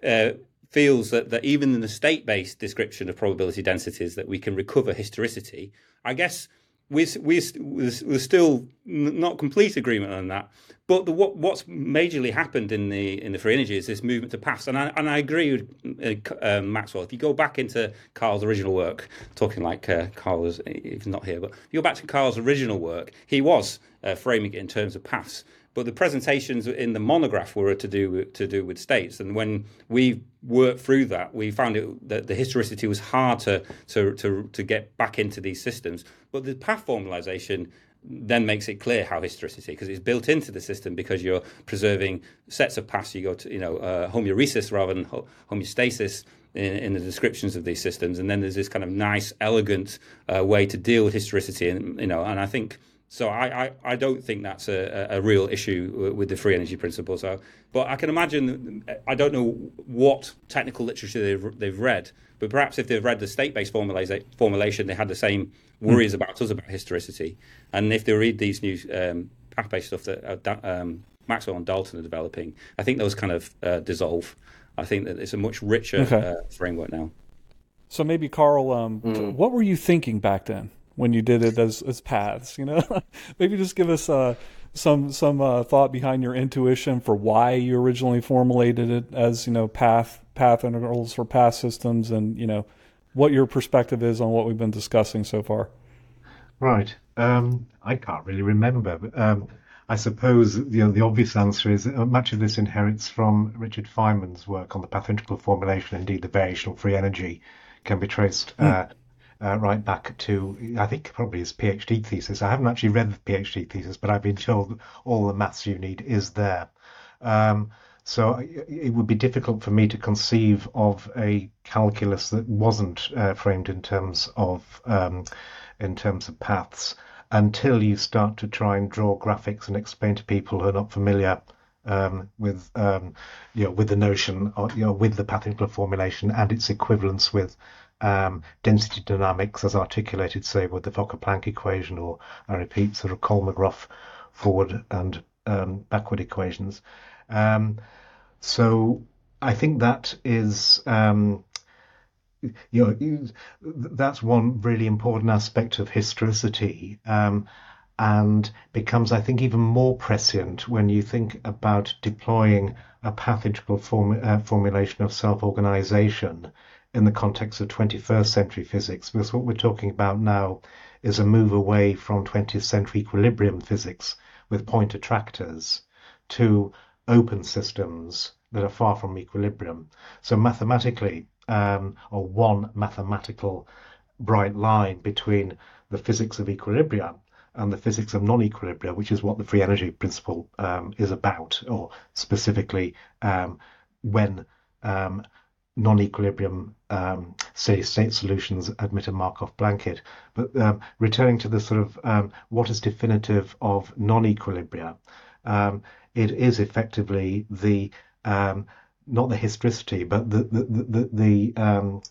uh, feels that, that even in the state-based description of probability densities that we can recover historicity. I guess we we we're still not complete agreement on that. But the, what what's majorly happened in the in the free energy is this movement to paths, and I and I agree with uh, um, Maxwell. If you go back into Carl's original work, talking like uh, Carl is he's not here, but if you go back to Carl's original work, he was uh, framing it in terms of paths. But the presentations in the monograph were to do to do with states, and when we worked through that, we found it that the historicity was hard to to to, to get back into these systems. But the path formalization then makes it clear how historicity because it's built into the system because you're preserving sets of paths. You go to you know uh, homeorhesis rather than homeostasis. In, in, the descriptions of these systems, and then there's this kind of nice, elegant uh, way to deal with historicity, and you know, and I think so I, I, I, don't think that's a, a, real issue with the free energy principle. So, but I can imagine. I don't know what technical literature they've, they've read, but perhaps if they've read the state-based formulation, they had the same worries mm. about us about historicity. And if they read these new um, path-based stuff that uh, um, Maxwell and Dalton are developing, I think those kind of uh, dissolve. I think that it's a much richer okay. uh, framework now. So maybe Carl, um, mm. what were you thinking back then? When you did it as as paths. You know, maybe just give us uh, some some uh, thought behind your intuition for why you originally formulated it as you know path path integrals for path systems, and you know what your perspective is on what we've been discussing so far. Right. Um, I can't really remember. But, um, I suppose you know, the obvious answer is uh, much of this inherits from Richard Feynman's work on the path integral formulation. Indeed, the variational free energy can be traced mm. uh, uh, right back to, I think, probably his PhD thesis. I haven't actually read the PhD thesis, but I've been told all the maths you need is there. Um, so it would be difficult for me to conceive of a calculus that wasn't uh, framed in terms of um, in terms of paths until you start to try and draw graphics and explain to people who are not familiar um, with um, you know with the notion of, you know with the path formulation and its equivalence with um, density dynamics as articulated, say, with the Fokker-Planck equation, or I repeat, sort of Kolmogorov forward and um, backward equations. Um, so I think that is, um, you know, that's one really important aspect of historicity. Um, and becomes, I think, even more prescient when you think about deploying a path integral form, uh, formulation of self-organization in the context of 21st century physics, because what we're talking about now is a move away from 20th century equilibrium physics with point attractors to open systems that are far from equilibrium. So mathematically, um, or one mathematical bright line between the physics of equilibrium and the physics of non-equilibria, which is what the free energy principle um, is about, or specifically um, when um, non-equilibrium um, steady-state solutions admit a Markov blanket. But um, returning to the sort of um, what is definitive of non-equilibria, um, it is effectively the um, not the historicity, but the the the the, um,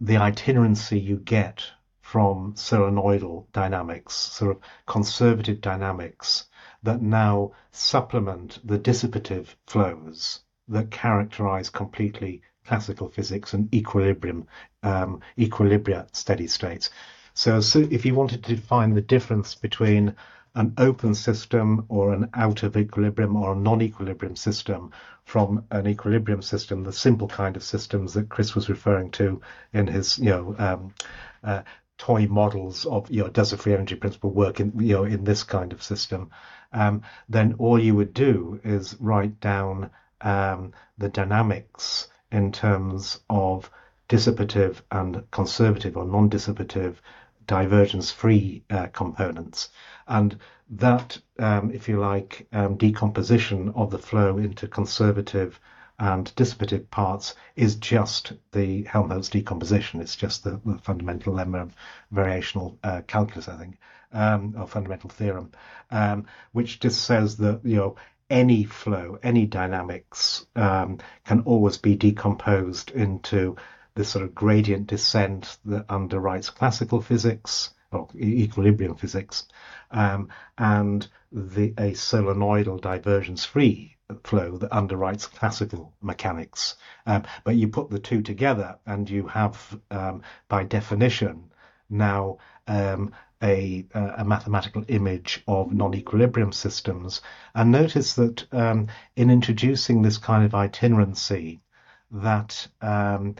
the itinerancy you get from solenoidal dynamics, sort of conservative dynamics that now supplement the dissipative flows that characterize completely classical physics and equilibrium, um, equilibria steady states. So, so if you wanted to define the difference between an open system or an out of equilibrium or a non-equilibrium system from an equilibrium system, the simple kind of systems that Chris was referring to in his, you know, um, uh, toy models of, you know, does the free energy principle work in, you know, in this kind of system? Um, then all you would do is write down um, the dynamics in terms of dissipative and conservative or non-dissipative divergence-free uh, components. And that, um, if you like, um, decomposition of the flow into conservative and dissipative parts is just the Helmholtz decomposition. It's just the, the fundamental lemma of variational uh, calculus, I think, um, or fundamental theorem, um, which just says that you know any flow, any dynamics um, can always be decomposed into this sort of gradient descent that underwrites classical physics or equilibrium physics, um, and the, a solenoidal divergence-free flow that underwrites classical mechanics. Um, but you put the two together, and you have, um, by definition, now um, a, a mathematical image of non-equilibrium systems. And notice that um, in introducing this kind of itinerancy, that um,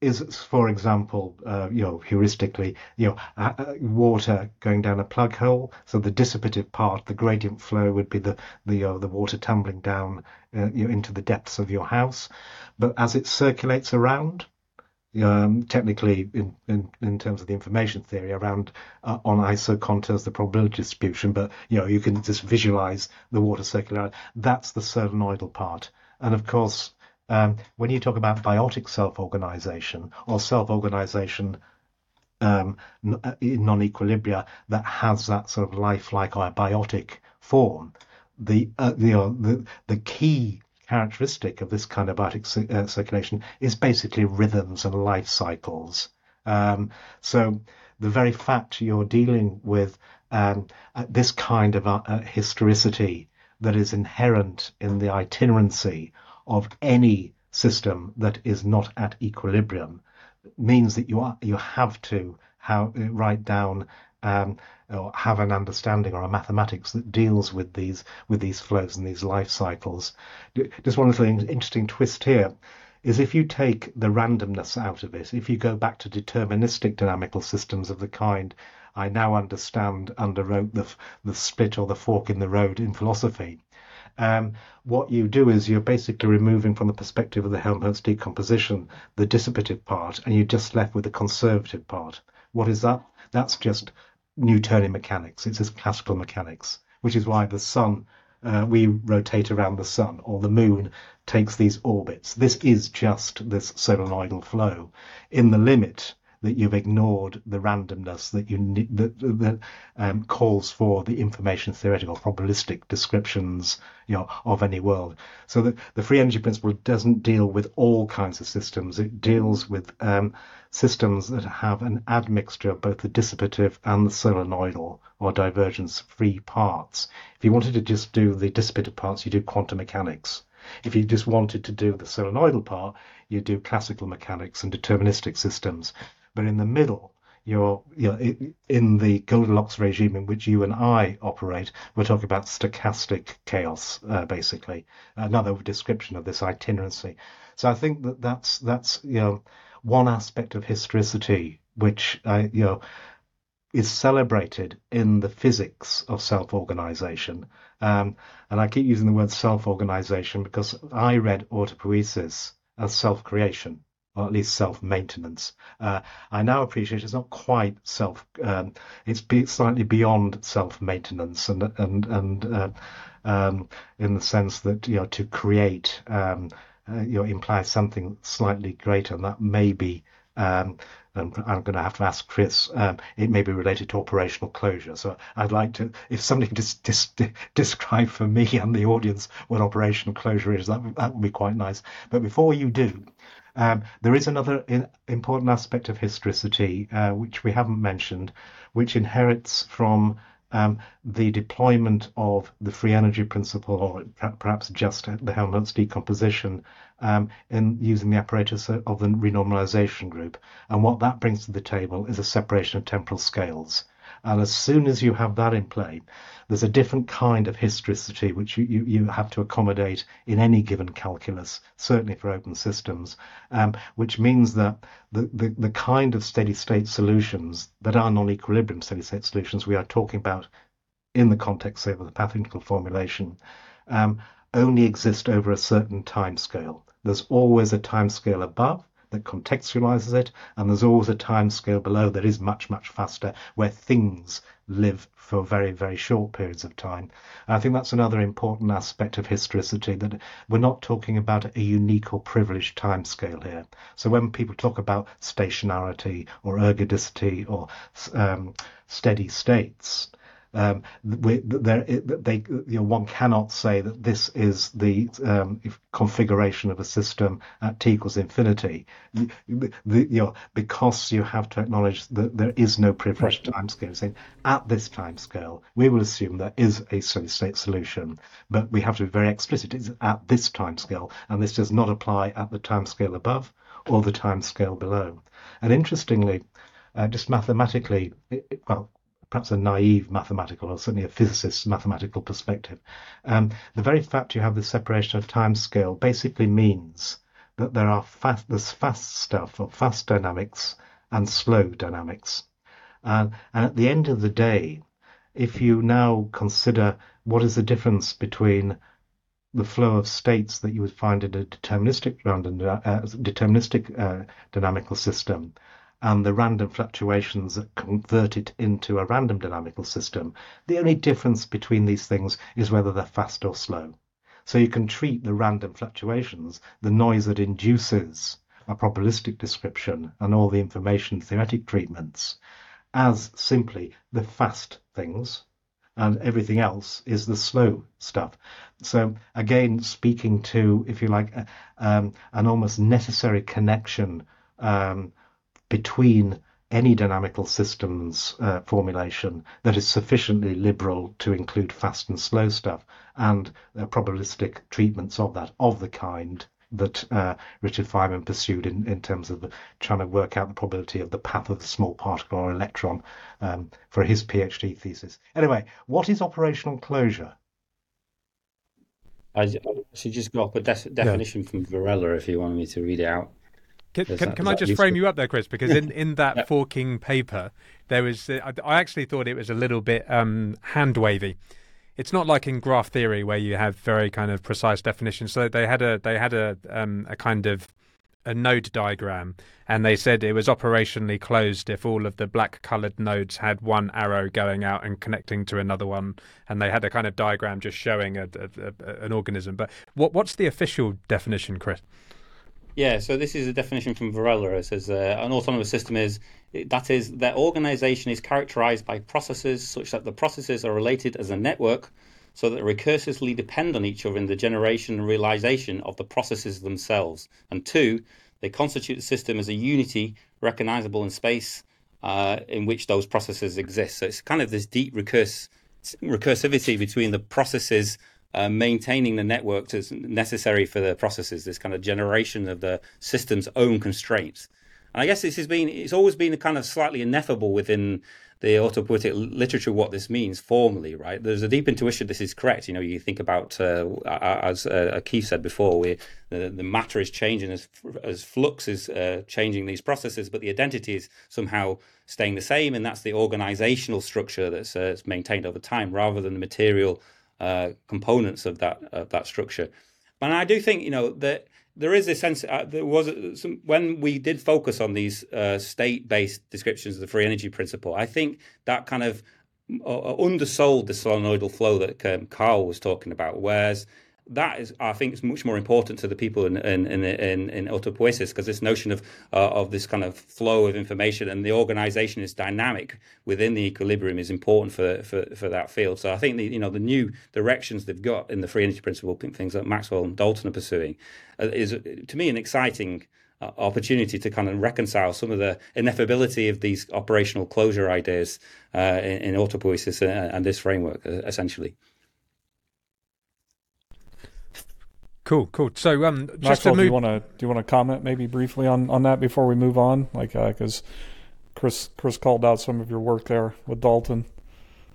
is, for example, uh, you know, heuristically, you know, uh, water going down a plug hole. So the dissipative part, the gradient flow, would be the the the water tumbling down uh, you know, into the depths of your house. But as it circulates around, um, technically in, in, in terms of the information theory around uh, on isocontours the probability distribution, but you know you can just visualize the water circularity. That's the solenoidal part, and of course um, when you talk about biotic self-organization or self-organization um, uh, in non-equilibria that has that sort of lifelike or biotic form, the uh, the, the the key characteristic of this kind of biotic uh, circulation is basically rhythms and life cycles. Um, so the very fact you're dealing with um, uh, this kind of uh, uh, historicity that is inherent in the itinerancy of any system that is not at equilibrium means that you are you have to how, write down um, or have an understanding or a mathematics that deals with these with these flows and these life cycles. Just one little interesting twist here is if you take the randomness out of it, if you go back to deterministic dynamical systems of the kind I now understand underwrote the the split or the fork in the road in philosophy. Um, what you do is you're basically removing from the perspective of the Helmholtz decomposition the dissipative part, and you're just left with the conservative part. What is that? That's just Newtonian mechanics. It's just classical mechanics, which is why the sun, uh, we rotate around the sun, or the moon takes these orbits. This is just this solenoidal flow. In the limit, that you've ignored the randomness that you that, that um, calls for the information theoretical probabilistic descriptions you know of any world. So the, the free energy principle doesn't deal with all kinds of systems. It deals with um, systems that have an admixture of both the dissipative and the solenoidal or divergence free parts. If you wanted to just do the dissipative parts, you do quantum mechanics. If you just wanted to do the solenoidal part, you do classical mechanics and deterministic systems. But in the middle, you're, you're in the Goldilocks regime in which you and I operate. We're talking about stochastic chaos, uh, basically. Another description of this itinerancy. So I think that that's that's you know one aspect of historicity which uh, you know is celebrated in the physics of self-organization. Um, and I keep using the word self-organization because I read autopoiesis as self-creation or at least self-maintenance. Uh, I now appreciate it's not quite self. Um, it's be, slightly beyond self-maintenance, and and and uh, um, in the sense that you know to create um, uh, you know implies something slightly greater, and that may be. Um, I'm going to have to ask Chris. Um, it may be related to operational closure. So I'd like to, if somebody could just, just describe for me and the audience what operational closure is, that that would be quite nice. But before you do, um, there is another in, important aspect of historicity, uh, which we haven't mentioned, which inherits from um, the deployment of the free energy principle, or perhaps just the Helmholtz decomposition, um, in using the apparatus of the renormalization group. And what that brings to the table is a separation of temporal scales. And as soon as you have that in play, there's a different kind of historicity which you, you, you have to accommodate in any given calculus, certainly for open systems, um, which means that the, the, the kind of steady state solutions that are non equilibrium steady state solutions we are talking about in the context, of the path integral formulation, um, only exist over a certain time scale. There's always a time scale above that contextualizes it, and there's always a time scale below that is much, much faster, where things live for very, very short periods of time. And I think that's another important aspect of historicity that we're not talking about a unique or privileged time scale here. So when people talk about stationarity or ergodicity or um, steady states, um, we, there, they, you know, one cannot say that this is the um, configuration of a system at t equals infinity, the, the, you know, because you have to acknowledge that there is no privileged right. timescale. Saying at this timescale, we will assume there is a steady state solution, but we have to be very explicit. It's at this timescale, and this does not apply at the timescale above or the timescale below. And interestingly, uh, just mathematically, it, well, perhaps a naive mathematical or certainly a physicist's mathematical perspective. Um, the very fact you have this separation of time scale basically means that there are fast, there's fast stuff or fast dynamics and slow dynamics. Uh, and at the end of the day, if you now consider what is the difference between the flow of states that you would find in a deterministic random uh, deterministic uh, dynamical system and the random fluctuations that convert it into a random dynamical system. The only difference between these things is whether they're fast or slow. So you can treat the random fluctuations, the noise that induces a probabilistic description and all the information theoretic treatments as simply the fast things and everything else is the slow stuff. So again, speaking to, if you like, um, an almost necessary connection um, between any dynamical systems uh, formulation that is sufficiently liberal to include fast and slow stuff and uh, probabilistic treatments of that of the kind that uh, Richard Feynman pursued in, in terms of trying to work out the probability of the path of the small particle or electron um, for his PhD thesis. Anyway, what is operational closure? I, should just go up a de- definition yeah. from Varela if you want me to read it out. Can, can, that, can I just frame you up there, Chris? Because in, in that yeah. forking paper, there was uh, I actually thought it was a little bit um, hand wavy. It's not like in graph theory where you have very kind of precise definitions. So they had a they had a um, a kind of a node diagram, and they said it was operationally closed if all of the black coloured nodes had one arrow going out and connecting to another one, and they had a kind of diagram just showing a, a, a, an organism. But what what's the official definition, Chris? Yeah, so this is a definition from Varela. It says uh, an autonomous system is that is their organization is characterized by processes such that the processes are related as a network, so that recursively depend on each other in the generation and realization of the processes themselves. And two, they constitute the system as a unity recognizable in space uh, in which those processes exist. So it's kind of this deep recursivity between the processes uh, maintaining the network as necessary for the processes, this kind of generation of the system's own constraints. And I guess this has been, it's always been kind of slightly ineffable within the autopoietic literature what this means formally, right? There's a deep intuition this is correct. You know, you think about, uh, as uh, Keith said before, we, the, the, matter is changing as, as flux is uh, changing these processes, but the identity is somehow staying the same, and that's the organizational structure that's uh, maintained over time rather than the material uh, components of that of that structure. And I do think you know that there is a sense uh, there was some, when we did focus on these uh, state-based descriptions of the free energy principle. I think that kind of uh, undersold the solenoidal flow that um, Carl was talking about, whereas that is, I think, is much more important to the people in in in, in, in autopoiesis because this notion of uh, of this kind of flow of information and the organisation is dynamic within the equilibrium is important for, for, for that field. So I think the you know the new directions they've got in the free energy principle, things that Maxwell and Dalton are pursuing, uh, is to me an exciting. Uh, opportunity to kind of reconcile some of the ineffability of these operational closure ideas uh, in, in autopoiesis and, uh, and this framework, uh, essentially. Cool, cool. So, um, just Maxwell, move... do you want to do you want to comment maybe briefly on, on that before we move on? Like, because uh, Chris Chris called out some of your work there with Dalton.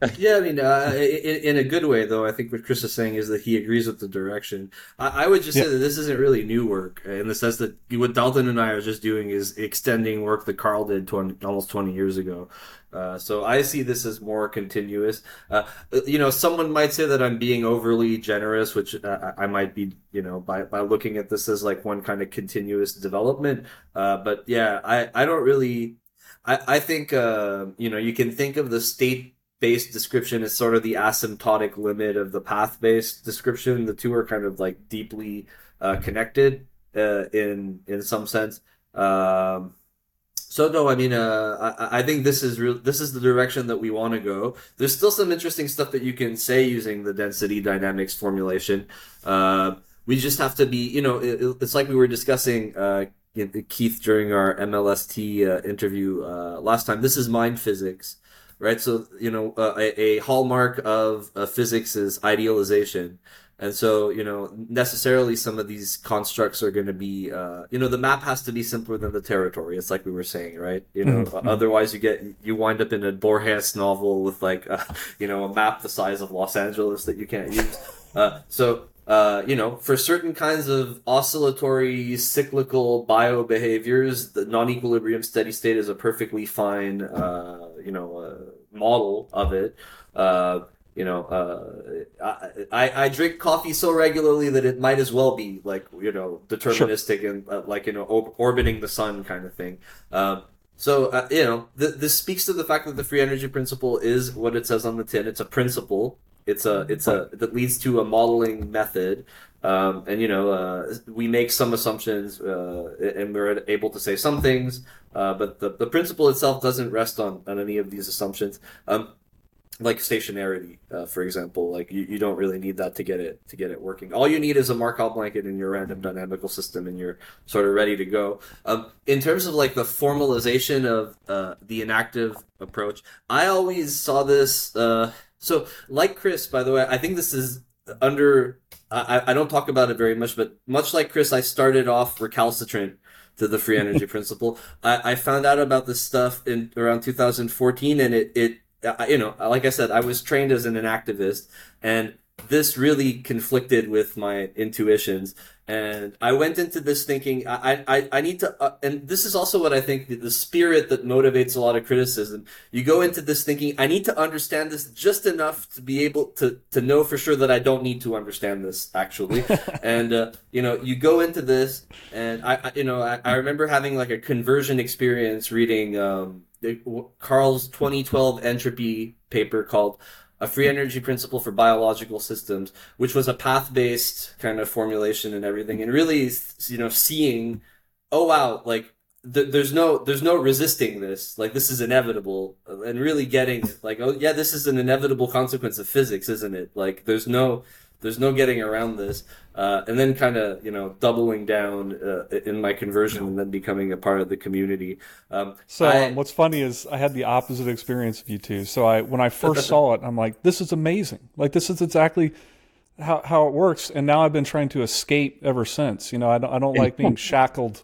yeah, I mean, uh, in, in, a good way, though. I think what Chris is saying is that he agrees with the direction. I, I would just yeah. say that this isn't really new work in the sense that what Dalton and I are just doing is extending work that Carl did 20, almost 20 years ago. Uh, so I see this as more continuous. Uh, you know, someone might say that I'm being overly generous, which uh, I might be, you know, by, by looking at this as like one kind of continuous development. Uh, but yeah, I, I don't really, I, I think, uh, you know, you can think of the state based description is sort of the asymptotic limit of the path based description. The two are kind of like deeply connected in, in some sense. Um, so no, I mean, uh, I, I think this is real. This is the direction that we want to go. There's still some interesting stuff that you can say using the density dynamics formulation. Uh, we just have to be, you know, it, it's like we were discussing uh, Keith during our MLST uh, interview uh, last time. This is mind physics, right? So you know, uh, a, a, hallmark of physics is idealization. And so, you know, necessarily some of these constructs are going to be, uh, you know, the map has to be simpler than the territory. It's like we were saying, right? You know, mm-hmm. otherwise you get, you wind up in a Borges novel with like, uh, you know, a map the size of Los Angeles that you can't use. Uh, so, uh, you know, for certain kinds of oscillatory, cyclical bio behaviors, the non-equilibrium steady state is a perfectly fine, uh, you know, uh, model of it. Uh, you know, uh, I, I drink coffee so regularly that it might as well be like you know deterministic sure. and uh, like you know orbiting the sun kind of thing. Um, so uh, you know, th- this speaks to the fact that the free energy principle is what it says on the tin. It's a principle. It's a it's a that leads to a modeling method. Um, and you know, uh, we make some assumptions, uh, and we're able to say some things, uh, but the, the principle itself doesn't rest on, on any of these assumptions. Um, like stationarity, uh, for example. Like you, you don't really need that to get it to get it working. All you need is a Markov blanket in your random dynamical system, and you're sort of ready to go. Um, in terms of like the formalization of uh, the enactive approach, I always saw this. So, like Chris, by the way, I think this is under I, I don't talk about it very much, but much like Chris, I started off recalcitrant to the free energy principle. I, I found out about this stuff in around 2014, and it it you know like I said, I was trained as an activist, and this really conflicted with my intuitions and I went into this thinking I I, I need to uh, and this is also what I think the, the, spirit that motivates a lot of criticism. You go into this thinking I need to understand this just enough to be able to to know for sure that I don't need to understand this actually. and uh, you know you go into this and I, I you know I, I, remember having like a conversion experience reading um, Carl's 2012 entropy paper called a free energy principle for biological systems, which was a path based kind of formulation and everything, and really, you know, seeing, oh wow, like th- there's no there's no resisting this, like this is inevitable, and really getting like, oh yeah, this is an inevitable consequence of physics, isn't it? Like there's no there's no getting around this. Uh, and then kind of you know doubling down uh, in my conversion and then becoming a part of the community. Um, so I, um, what's funny is I had the opposite experience of you two. So I when I first saw it, I'm like, this is amazing. Like this is exactly how how it works. And now I've been trying to escape ever since. You know, I don't, I don't like being shackled.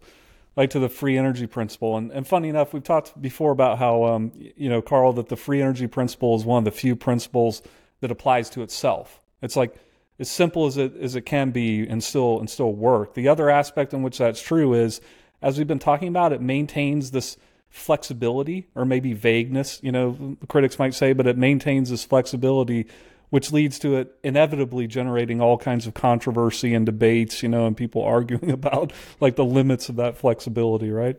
Like to the free energy principle, and and funny enough, we've talked before about how um you know Carl that the free energy principle is one of the few principles that applies to itself. It's like as simple as it as it can be and still and still work. The other aspect in which that's true is, as we've been talking about, it maintains this flexibility or maybe vagueness. You know, critics might say, but it maintains this flexibility, which leads to it inevitably generating all kinds of controversy and debates. You know, and people arguing about like the limits of that flexibility. Right.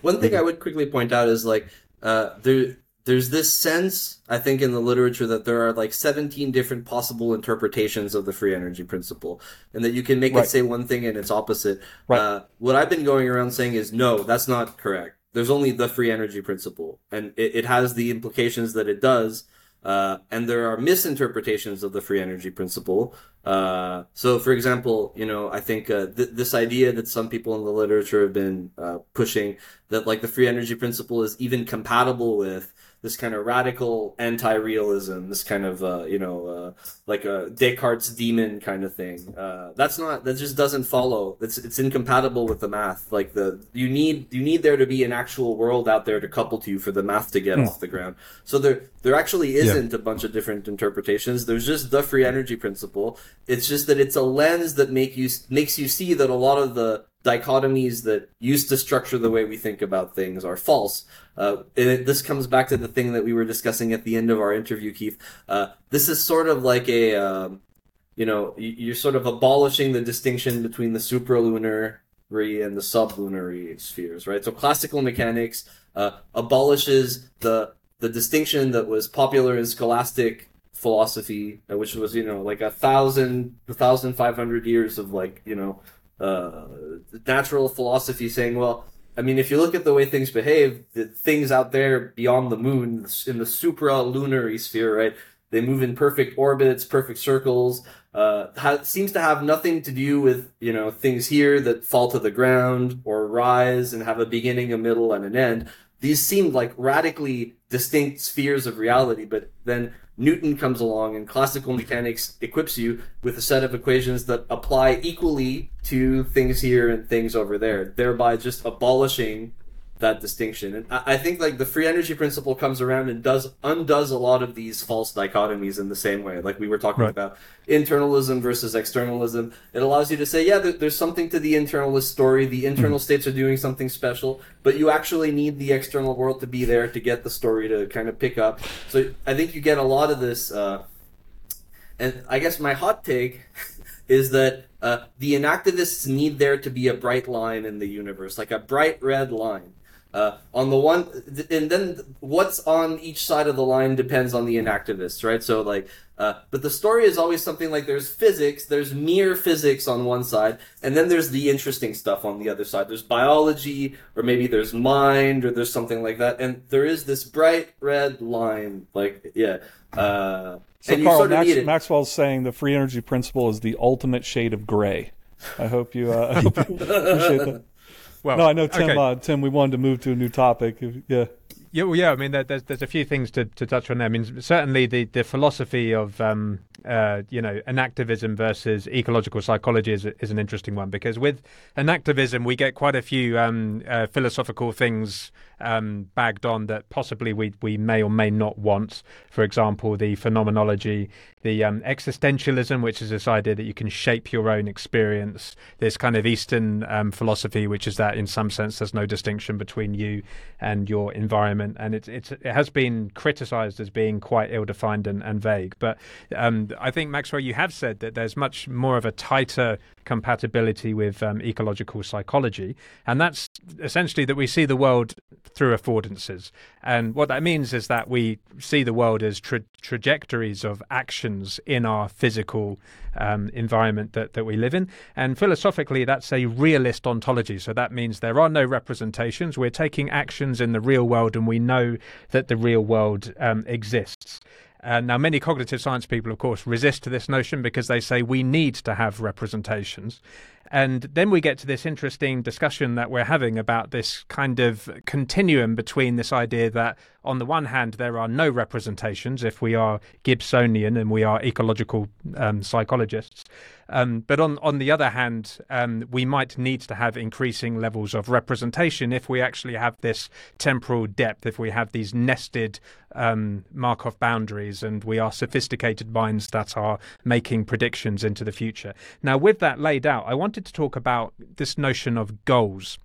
One thing I would quickly point out is like uh, there there's this sense, I think, in the literature that there are like 17 different possible interpretations of the free energy principle, and that you can make right. it say one thing and its opposite. Right. Uh, what I've been going around saying is no, that's not correct. There's only the free energy principle, and it, it has the implications that it does. Uh, and there are misinterpretations of the free energy principle. Uh, so, for example, you know, I think uh, th- this idea that some people in the literature have been uh, pushing that like the free energy principle is even compatible with this kind of radical anti-realism, this kind of uh, you know uh, like a Descartes' demon kind of thing. Uh, that's not that just doesn't follow. It's it's incompatible with the math. Like the you need you need there to be an actual world out there to couple to you for the math to get mm. off the ground. So there there actually isn't yeah. a bunch of different interpretations. There's just the free energy principle. It's just that it's a lens that make you makes you see that a lot of the dichotomies that used to structure the way we think about things are false. Uh, it, this comes back to the thing that we were discussing at the end of our interview, Keith. Uh, this is sort of like a, um, you know, you're sort of abolishing the distinction between the supralunary and the sublunary spheres, right? So classical mechanics uh, abolishes the the distinction that was popular in scholastic philosophy, uh, which was you know like a thousand, a thousand five hundred years of like you know uh, natural philosophy saying, well, I mean, if you look at the way things behave, the things out there beyond the moon in the supralunary sphere, right? They move in perfect orbits, perfect circles. Uh, ha- seems to have nothing to do with you know things here that fall to the ground or rise and have a beginning, a middle, and an end. These seemed like radically distinct spheres of reality, but then Newton comes along and classical mechanics equips you with a set of equations that apply equally to things here and things over there, thereby just abolishing that distinction. And I, think like the free energy principle comes around and does undoes a lot of these false dichotomies in the same way, like we were talking right. about internalism versus externalism. It allows you to say, yeah, there, there's something to the internalist story. The internal mm. states are doing something special, but you actually need the external world to be there to get the story to kind of pick up. So I think you get a lot of this. Uh, and I guess my hot take is that uh, the enactivists need there to be a bright line in the universe, like a bright red line. Uh, on the one, and then what's on each side of the line depends on the enactivists, right? So like, uh, but the story is always something like there's physics, there's mere physics on one side, and then there's the interesting stuff on the other side. There's biology, or maybe there's mind, or there's something like that, and there is this bright red line, like yeah. Uh, so Carl, Max, Maxwell's saying the free energy principle is the ultimate shade of gray. I hope you, uh, I hope you appreciate that. Well, no, I know Tim. Okay. Uh, Tim, we wanted to move to a new topic. Yeah. Yeah, well, yeah. I mean, there's there's a few things to, to touch on there. I mean, certainly the, the philosophy of um, uh, you know, enactivism versus ecological psychology is, is an interesting one because with enactivism we get quite a few um, uh, philosophical things um, bagged on that possibly we we may or may not want. For example, the phenomenology, the um, existentialism, which is this idea that you can shape your own experience. This kind of Eastern um, philosophy, which is that in some sense there's no distinction between you and your environment, and it, it's it has been criticised as being quite ill-defined and, and vague. But um, I think Maxwell, you have said that there's much more of a tighter compatibility with um, ecological psychology, and that's essentially that we see the world through affordances. And what that means is that we see the world as tra- trajectories of actions in our physical um, environment that, that we live in. And philosophically, that's a realist ontology. So that means there are no representations. We're taking actions in the real world, and we know that the real world um, exists. Uh, now, many cognitive science people, of course, resist to this notion because they say we need to have representations. And then we get to this interesting discussion that we're having about this kind of continuum between this idea that, on the one hand, there are no representations if we are Gibsonian and we are ecological um, psychologists. Um, but on, on the other hand, um, we might need to have increasing levels of representation if we actually have this temporal depth, if we have these nested um, Markov boundaries and we are sophisticated minds that are making predictions into the future. Now, with that laid out, I wanted to talk about this notion of goals.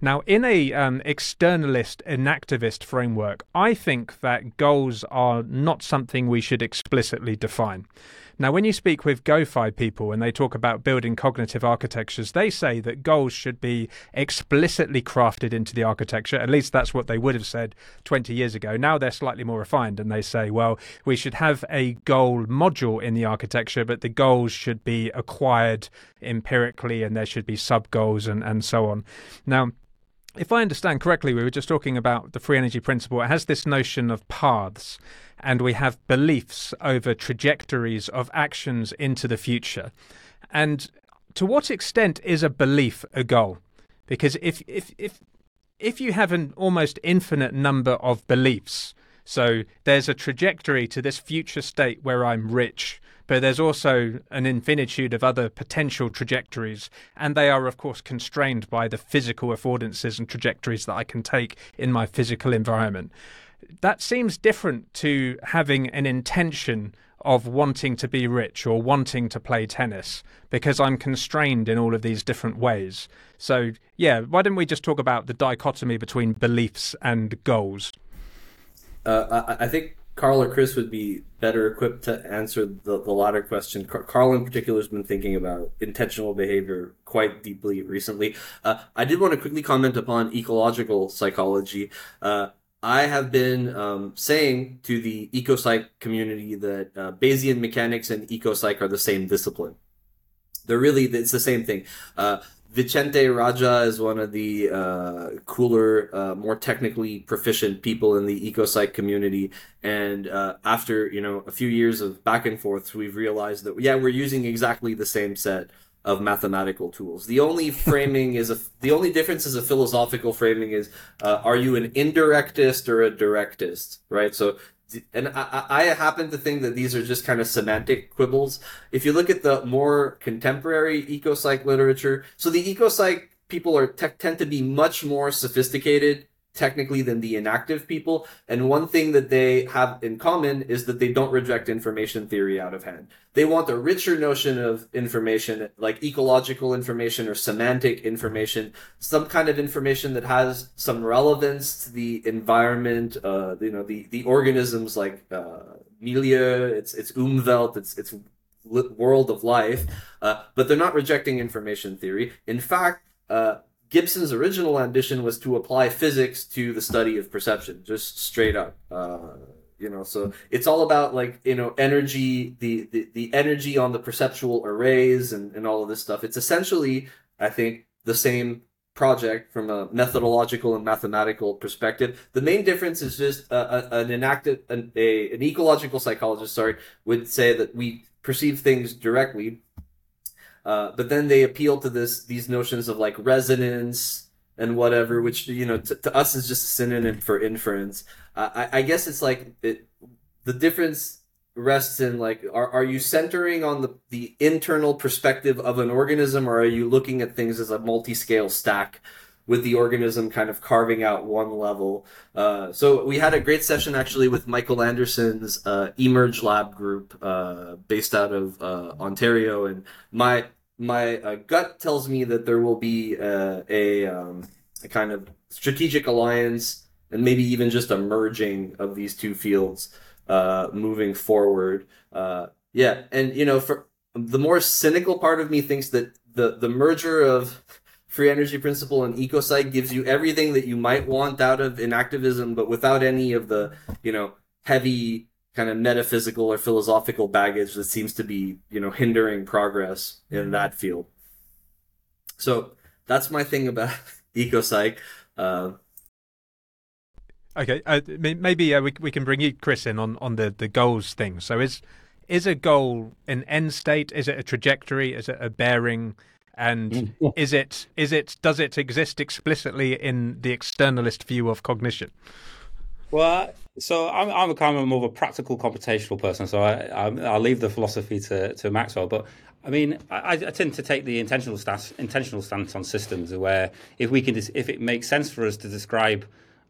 Now, in a um, externalist enactivist framework, I think that goals are not something we should explicitly define. Now, when you speak with GOFAI people and they talk about building cognitive architectures, they say that goals should be explicitly crafted into the architecture. At least that's what they would have said 20 years ago. Now they're slightly more refined and they say, well, we should have a goal module in the architecture, but the goals should be acquired empirically and there should be sub goals and, and so on. Now, if I understand correctly, we were just talking about the free energy principle. It has this notion of paths, and we have beliefs over trajectories of actions into the future. And to what extent is a belief a goal? Because if if if if you have an almost infinite number of beliefs, so there's a trajectory to this future state where I'm rich, but there's also an infinitude of other potential trajectories, and they are, of course, constrained by the physical affordances and trajectories that I can take in my physical environment. That seems different to having an intention of wanting to be rich or wanting to play tennis because I'm constrained in all of these different ways. So, yeah, why don't we just talk about the dichotomy between beliefs and goals? Uh, I, I think Carl or Chris would be better equipped to answer the, the latter question. Carl, in particular, has been thinking about intentional behavior quite deeply recently. Uh, I did want to quickly comment upon ecological psychology. Uh, I have been um, saying to the ecopsych community that uh, Bayesian mechanics and ecopsych are the same discipline. They're really, it's the same thing. Vicente Raja is one of the uh, cooler, uh, more technically proficient people in the ecopsych community. And uh, after you know a few years of back and forth, we've realized that yeah, we're using exactly the same set of mathematical tools. The only framing is a the only difference is a philosophical framing is uh, are you an indirectist or a directist, right? So and I, I happen to think that these are just kind of semantic quibbles. If you look at the more contemporary ecopsych literature, so the ecopsych people are te- tend to be much more sophisticated technically than the enactive people. And one thing that they have in common is that they don't reject information theory out of hand. They want a richer notion of information, like ecological information or semantic information, some kind of information that has some relevance to the environment, uh, you know, the, the organisms like, uh, milieu, it's, it's umwelt, it's, it's world of life, uh, but they're not rejecting information theory. In fact, uh, Gibson's original ambition was to apply physics to the study of perception, just straight up. Uh, you know, so it's all about like you know energy, the the, the energy on the perceptual arrays and and all of this stuff. It's essentially, I think, the same project from a methodological and mathematical perspective. The main difference is just uh, an enacted an, a, an ecological psychologist, sorry, would say that we perceive things directly uh, but then they appeal to this these notions of like resonance and whatever, which you know to, us is just a synonym for inference. Uh, I, I guess it's like it, the difference rests in like are, are you centering on the, the internal perspective of an organism or are you looking at things as a multi-scale stack with the organism kind of carving out one level. Uh, so we had a great session actually with michael anderson's uh, emerge lab group uh, based out of uh, ontario. And my my uh, gut tells me that there will be uh, a, um, a kind of strategic alliance and maybe even just a merging of these two fields moving forward. Yeah, and you know, for the more cynical part of me thinks that the the merger of free energy principle and ecopsych gives you everything that you might want out of enactivism, but without any of the you know heavy kind of metaphysical or philosophical baggage that seems to be you know hindering progress in that field. So that's my thing about ecopsych. Uh, Okay, uh, maybe uh, we we can bring you, Chris, in on, on the, the goals thing. So is is a goal an end state? Is it a trajectory? Is it a bearing? And mm. is it is it does it exist explicitly in the externalist view of cognition? Well, so I'm I'm a kind of more of a practical computational person, so I I'll leave the philosophy to, to Maxwell. But I mean, I, I tend to take the intentional stance intentional stance on systems, where if we can if it makes sense for us to describe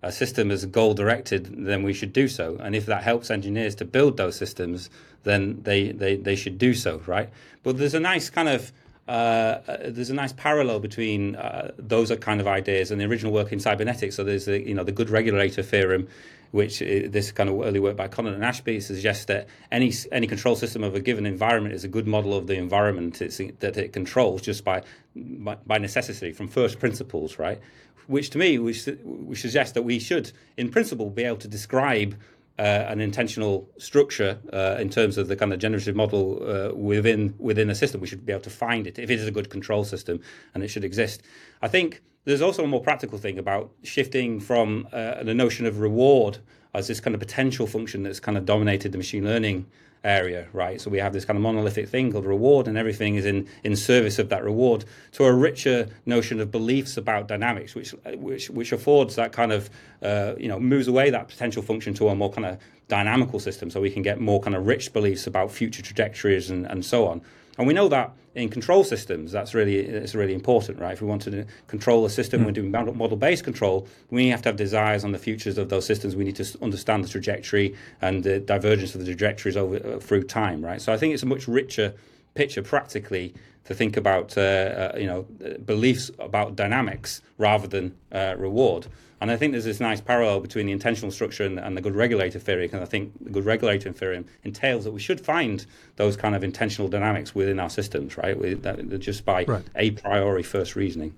a system as goal directed, then we should do so. And if that helps engineers to build those systems, then they, they, they should do so, right? But there's a nice kind of uh, there's a nice parallel between uh, those kind of ideas and the original work in cybernetics. So there's the you know the good regulator theorem, which uh, this kind of early work by Conant and Ashby suggests that any any control system of a given environment is a good model of the environment that it controls just by, by by necessity from first principles, right? which to me which, which suggests that we should, in principle, be able to describe uh, an intentional structure uh, in terms of the kind of generative model uh, within within a system. We should be able to find it if it is a good control system, and it should exist. I think there's also a more practical thing about shifting from uh, the notion of reward as this kind of potential function that's kind of dominated the machine learning area, right? So we have this kind of monolithic thing called reward, and everything is in, in service of that reward. To a richer notion of beliefs about dynamics, which which which affords that kind of uh, you know moves away that potential function to a more kind of dynamical system, so we can get more kind of rich beliefs about future trajectories and, and so on. And we know that in control systems, that's really it's really important, right? If we want to control a system, mm. we're doing model-based control. We have to have desires on the futures of those systems. We need to understand the trajectory and the divergence of the trajectories over uh, through time, right? So I think it's a much richer picture practically to think about uh, uh, you know beliefs about dynamics rather than uh, reward. And I think there's this nice parallel between the intentional structure and, and the good regulator theory. And I think the good regulator theory entails that we should find those kind of intentional dynamics within our systems, right? We, that, just by right. a priori first reasoning.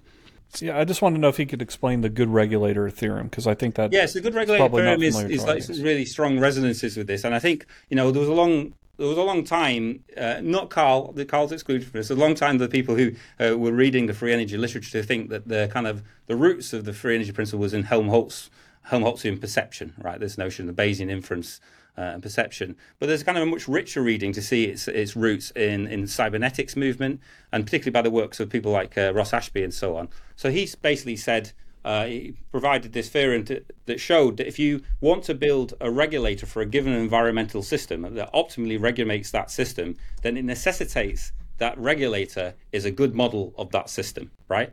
Yeah, I just want to know if he could explain the good regulator theorem because I think that yes, the good regulator theorem is, is like really strong resonances with this, and I think you know there was a long there was a long time, uh, not Carl, the Carl's excluded from this, a long time the people who uh, were reading the free energy literature to think that the kind of the roots of the free energy principle was in Helmholtz, Helmholtzian perception, right? This notion of Bayesian inference uh, and perception. But there's kind of a much richer reading to see its its roots in in cybernetics movement, and particularly by the works of people like uh, Ross Ashby and so on. So he's basically said uh, he provided this theorem to, that showed that if you want to build a regulator for a given environmental system that optimally regulates that system, then it necessitates that regulator is a good model of that system, right?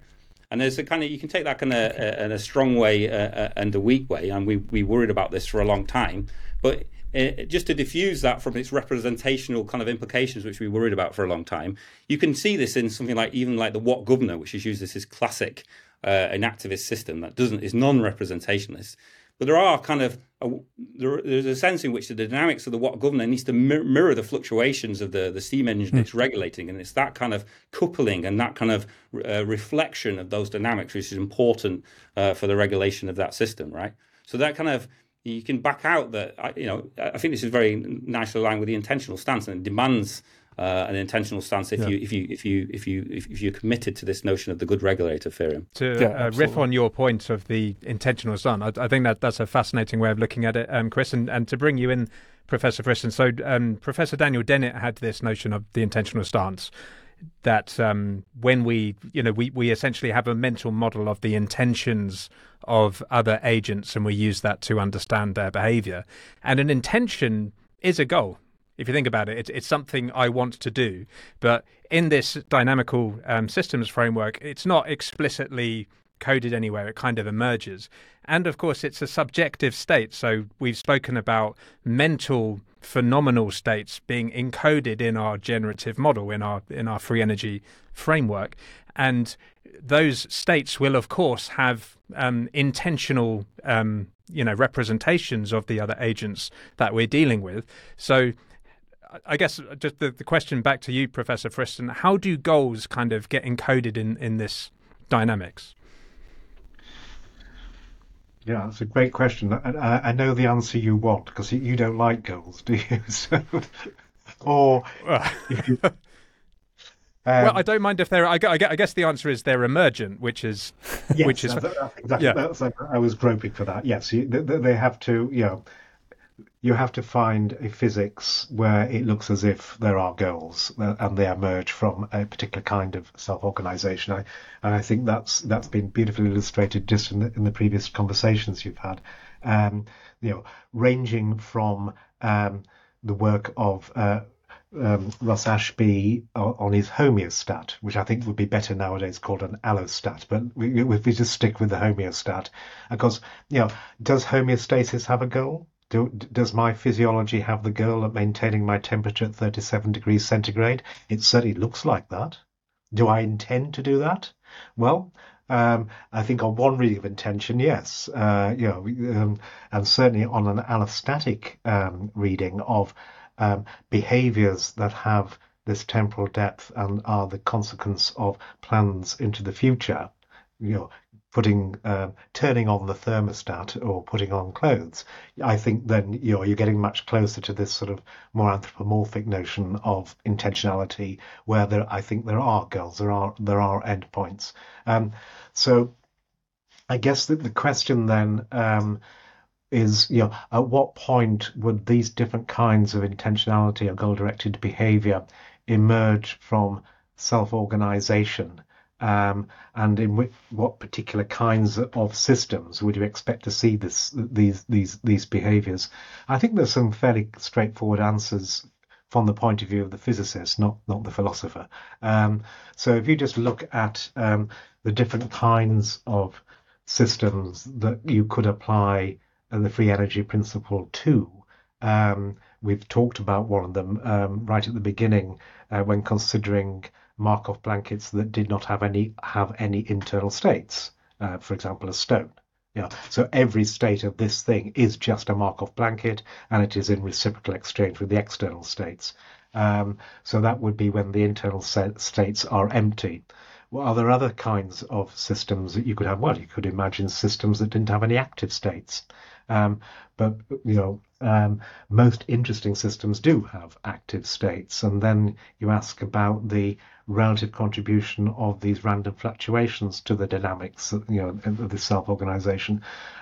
And there's a kind of you can take that kind of uh, in a strong way uh, uh, and a weak way, and we we worried about this for a long time, but. Uh, just to diffuse that from its representational kind of implications, which we worried about for a long time, you can see this in something like even like the Watt Governor, which is used as this classic uh, an enactivist system that doesn't is non-representationalist. But there are kind of a, there, there's a sense in which the dynamics of the Watt governor needs to mirror the fluctuations of the, the steam engine mm. it's regulating, and it's that kind of coupling and that kind of uh, reflection of those dynamics which is important uh, for the regulation of that system, right? So that kind of you can back out that you know I think this is very nicely aligned with the intentional stance and it demands uh, an intentional stance if yeah. you if you if you if you if you're committed to this notion of the good regulator theorem. To yeah, uh, riff on your point of the intentional stance, I, I, think that that's a fascinating way of looking at it, um, Chris, and, and to bring you in, Professor Friston. So um, Professor Daniel Dennett had this notion of the intentional stance that um, when we, you know, we, we essentially have a mental model of the intentions of other agents and we use that to understand their behavior. And an intention is a goal If you think about it, it's, it's something I want to do. But in this dynamical um, systems framework, it's not explicitly coded anywhere. It kind of emerges. And of course, it's a subjective state. So we've spoken about mental phenomenal states being encoded in our generative model, in our in our free energy framework. And those states will, of course, have um, intentional, um, you know, representations of the other agents that we're dealing with. So I guess just the, the question back to you, Professor Friston, how do goals kind of get encoded in, in this dynamics? Yeah, that's a great question. I, I know the answer you want because you don't like goals, do you? So, or you, um, well, I don't mind if they're. I, I, guess the answer is they're emergent, which is yes, which is exactly. Yeah. That's I was groping for that. Yes, they, they have to. You know, you have to find a physics where it looks as if there are goals uh, and they emerge from a particular kind of self-organization. I, and I think that's that's been beautifully illustrated just in the, in the previous conversations you've had. Um, you know, ranging from um, the work of uh, um, Ross Ashby on his homeostat, which I think would be better nowadays called an allostat, but we, we just stick with the homeostat. Because, you know, does homeostasis have a goal? Do, does my physiology have the goal of maintaining my temperature at 37 degrees centigrade? It certainly looks like that. Do I intend to do that? Well, um, I think on one reading of intention, yes. Uh, you know, um, and certainly on an allostatic um, reading of um, behaviors that have this temporal depth and are the consequence of plans into the future, you know, putting uh, turning on the thermostat or putting on clothes, I think then you know you're getting much closer to this sort of more anthropomorphic notion of intentionality, where there I think there are goals, there are there are endpoints. Um, so I guess that the question then um, is, you know, at what point would these different kinds of intentionality or goal-directed behavior emerge from self-organization? Um, and in which, what particular kinds of systems would you expect to see this, these these these behaviors? I think there's some fairly straightforward answers from the point of view of the physicist, not not the philosopher. Um, so if you just look at um, the different kinds of systems that you could apply the free energy principle to, um, we've talked about one of them um, right at the beginning uh, when considering Markov blankets that did not have any have any internal states. Uh, for example, a stone. Yeah. So every state of this thing is just a Markov blanket, and it is in reciprocal exchange with the external states. Um, so that would be when the internal states are empty. Well, are there other kinds of systems that you could have? Well, you could imagine systems that didn't have any active states. Um, but you know, um, most interesting systems do have active states, and then you ask about the relative contribution of these random fluctuations to the dynamics, you know, of the self-organization.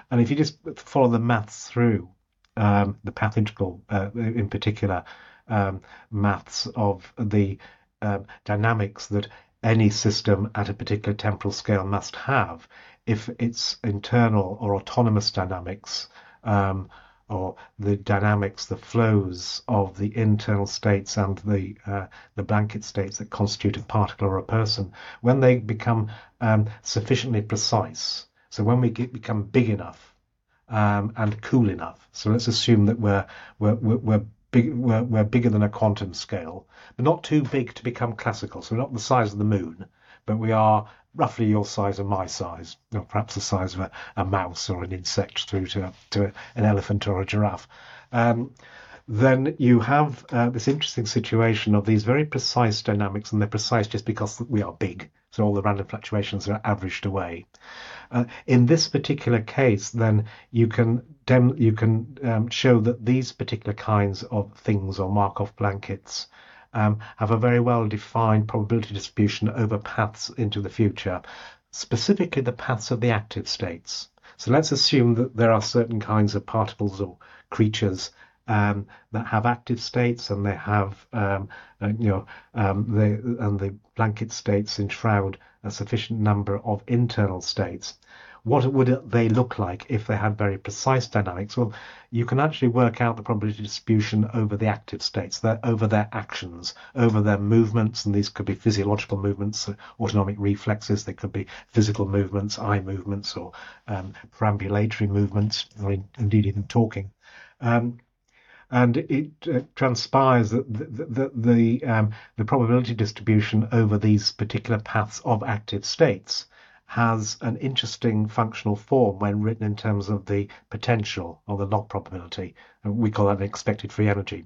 And if you just follow the maths through, um, the path integral, uh, in particular, um, maths of the uh, dynamics that any system at a particular temporal scale must have, if its internal or autonomous dynamics um, or the dynamics, the flows of the internal states and the uh, the blanket states that constitute a particle or a person, when they become um, sufficiently precise. So when we get, become big enough um, and cool enough. So let's assume that we're we're we're, we're Big, we're, we're, bigger than a quantum scale, but not too big to become classical. So we're not the size of the moon, but we are roughly your size and my size, or perhaps the size of a, a mouse or an insect through to, to an elephant or a giraffe. Um, then you have uh, this interesting situation of these very precise dynamics, and they're precise just because we are big. So all the random fluctuations are averaged away. Uh, in this particular case, then you can dem- you can um, show that these particular kinds of things or Markov blankets um, have a very well defined probability distribution over paths into the future, specifically the paths of the active states. So let's assume that there are certain kinds of particles or creatures um, that have active states and they have, um, uh, you know, um, they, and the blanket states enshroud a sufficient number of internal states. What would they look like if they had very precise dynamics? Well, you can actually work out the probability distribution over the active states, over their actions, over their movements, and these could be physiological movements, autonomic reflexes, they could be physical movements, eye movements, or um, perambulatory movements, or indeed even talking. Um, and it uh, transpires that the the, the, um, the probability distribution over these particular paths of active states has an interesting functional form when written in terms of the potential or the log probability. We call that an expected free energy.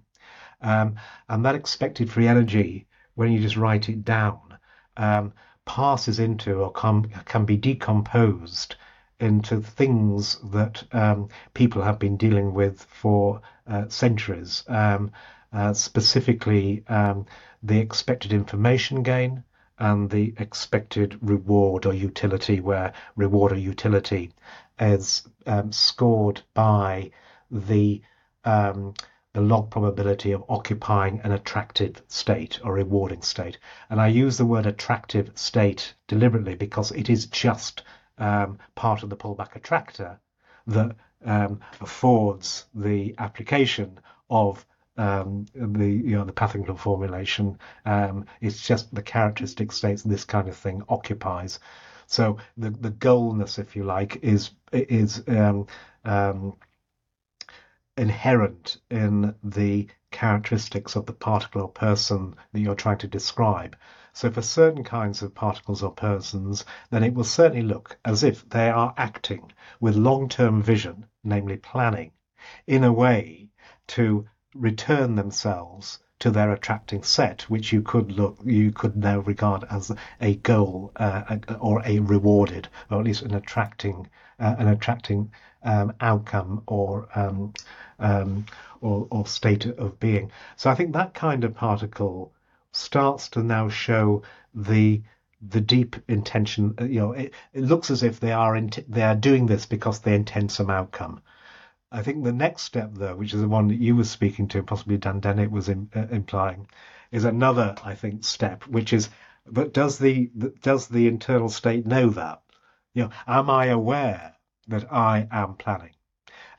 Um, and that expected free energy, when you just write it down, um, passes into or can, can be decomposed into things that um, people have been dealing with for uh, centuries, um, uh, specifically um, the expected information gain, and the expected reward or utility, where reward or utility is um, scored by the um, the log probability of occupying an attractive state or rewarding state. And I use the word attractive state deliberately because it is just um, part of the pullback attractor that um, affords the application of um, the you know the path integral formulation. Um, it's just the characteristic states this kind of thing occupies. So the the goalness, if you like, is is um, um, inherent in the characteristics of the particle or person that you're trying to describe. So for certain kinds of particles or persons, then it will certainly look as if they are acting with long-term vision, namely planning, in a way to return themselves to their attracting set, which you could look, you could now regard as a goal uh, or a rewarded, or at least an attracting, uh, an attracting um, outcome or, um, um, or or state of being. So I think that kind of particle starts to now show the the deep intention. You know, it, it looks as if they are in, they are doing this because they intend some outcome. I think the next step, though, which is the one that you were speaking to, possibly Dan Dennett was in, uh, implying, is another, I think, step, which is, but does the does the internal state know that? You know, am I aware that I am planning?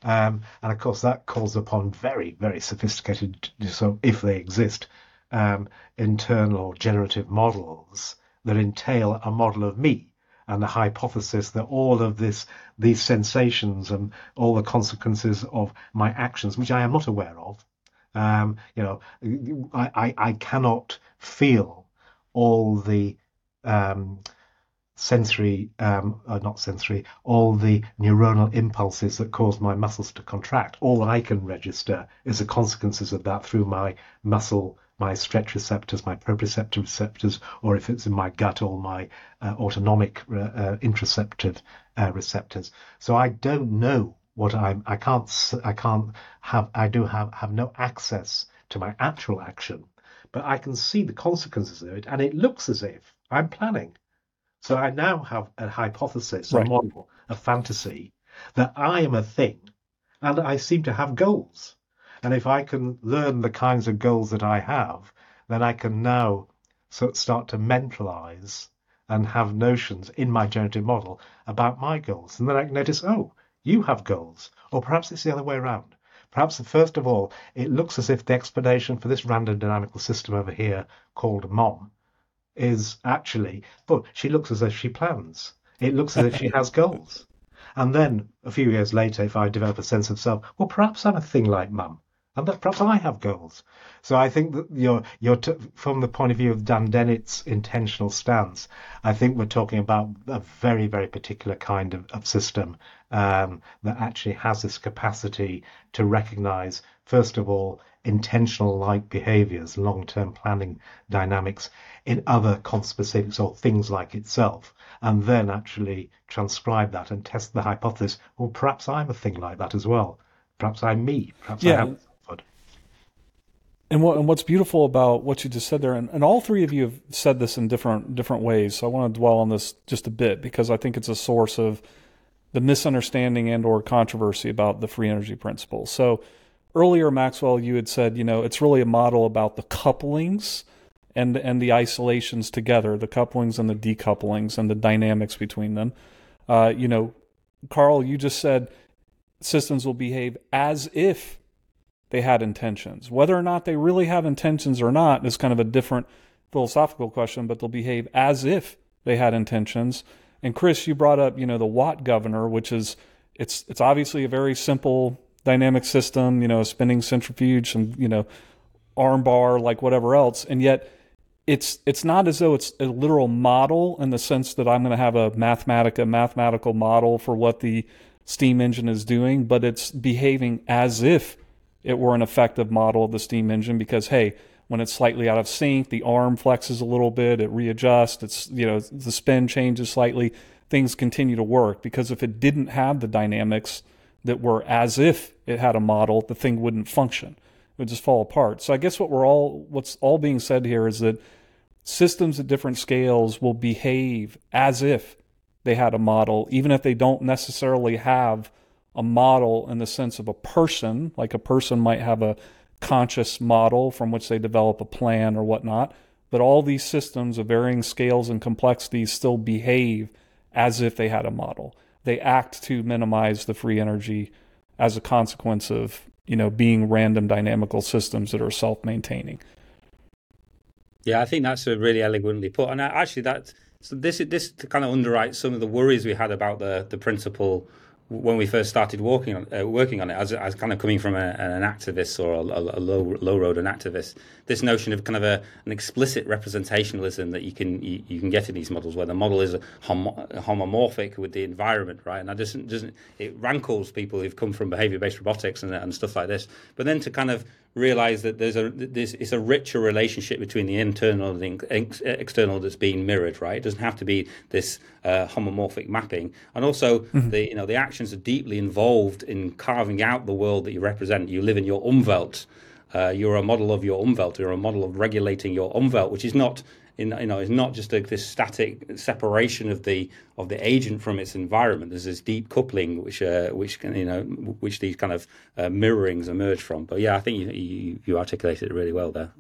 Um, and of course, that calls upon very, very sophisticated, so if they exist, um, internal generative models that entail a model of me and the hypothesis that all of this, these sensations and all the consequences of my actions, which I am not aware of, um, you know, I, I, I, cannot feel all the um, sensory, um, uh, not sensory, all the neuronal impulses that cause my muscles to contract. All I can register is the consequences of that through my muscle my stretch receptors, my proprioceptive receptors, or if it's in my gut, all my uh, autonomic uh, uh, uh, receptors. So I don't know what I'm. I can't. I can't have. I do have have no access to my actual action, but I can see the consequences of it, and it looks as if I'm planning. So I now have a hypothesis, right. a model, a fantasy that I am a thing, and I seem to have goals. And if I can learn the kinds of goals that I have, then I can now start to mentalize and have notions in my generative model about my goals. And then I can notice, oh, you have goals. Or perhaps it's the other way around. Perhaps, first of all, it looks as if the explanation for this random dynamical system over here called mom is actually, but she looks as if she plans. It looks as if she has goals. And then a few years later, if I develop a sense of self, well, perhaps I'm a thing like mum and that perhaps I have goals. So I think that you're you're t- from the point of view of Dan Dennett's intentional stance. I think we're talking about a very very particular kind of, of system um, that actually has this capacity to recognise first of all intentional like behaviours, long term planning dynamics in other conspecifics or things like itself, and then actually transcribe that and test the hypothesis. Well, perhaps I'm a thing like that as well. Perhaps I'm me. Perhaps yeah. And what and what's beautiful about what you just said there, and, and all three of you have said this in different different ways. So I want to dwell on this just a bit because I think it's a source of the misunderstanding and or controversy about the free energy principle. So earlier, Maxwell, you had said, you know, it's really a model about the couplings and and the isolations together, the couplings and the decouplings and the dynamics between them. Uh, you know, Carl, you just said systems will behave as if they had intentions. Whether or not they really have intentions or not is kind of a different philosophical question, but they'll behave as if they had intentions. And Chris, you brought up, you know, the Watt governor, which is it's it's obviously a very simple dynamic system, you know, a spinning centrifuge, some, you know, arm bar, like whatever else, and yet it's it's not as though it's a literal model in the sense that I'm going to have a mathematic a mathematical model for what the steam engine is doing, but it's behaving as if it were an effective model of the steam engine because hey, when it's slightly out of sync, the arm flexes a little bit, it readjusts, it's you know the spin changes slightly, things continue to work because if it didn't have the dynamics that were as if it had a model, the thing wouldn't function. It would just fall apart. So I guess what we're all what's all being said here is that systems at different scales will behave as if they had a model, even if they don't necessarily have a model in the sense of a person, like a person might have a conscious model from which they develop a plan or whatnot. But all these systems of varying scales and complexities still behave as if they had a model. They act to minimize the free energy as a consequence of you know being random dynamical systems that are self-maintaining. Yeah, I think that's a really elegantly put, and uh, actually that so this this kind of underwrites some of the worries we had about the the principle when we first started working on uh, working on it, as, as kind of coming from a, an enactivist or a, a, low low road an enactivist, this notion of kind of a, an explicit representationalism that you can you, you can get in these models, where the model is homo- homomorphic with the environment, right? And that doesn't doesn't it rankles people who've come from behavior based robotics and, and stuff like this. But then to kind of realize that there's a there's it's a richer relationship between the internal and the external that's being mirrored, right? It doesn't have to be this uh, homomorphic mapping, and also mm-hmm. the you know the actions are deeply involved in carving out the world that you represent. You live in your umwelt. Uh, you're a model of your umwelt. You're a model of regulating your umwelt, which is not in, you know, is not just a, this static separation of the of the agent from its environment. There's this deep coupling, which uh, which can, you know, which these kind of uh, mirrorings emerge from. But yeah, I think you you, you articulated it really well there.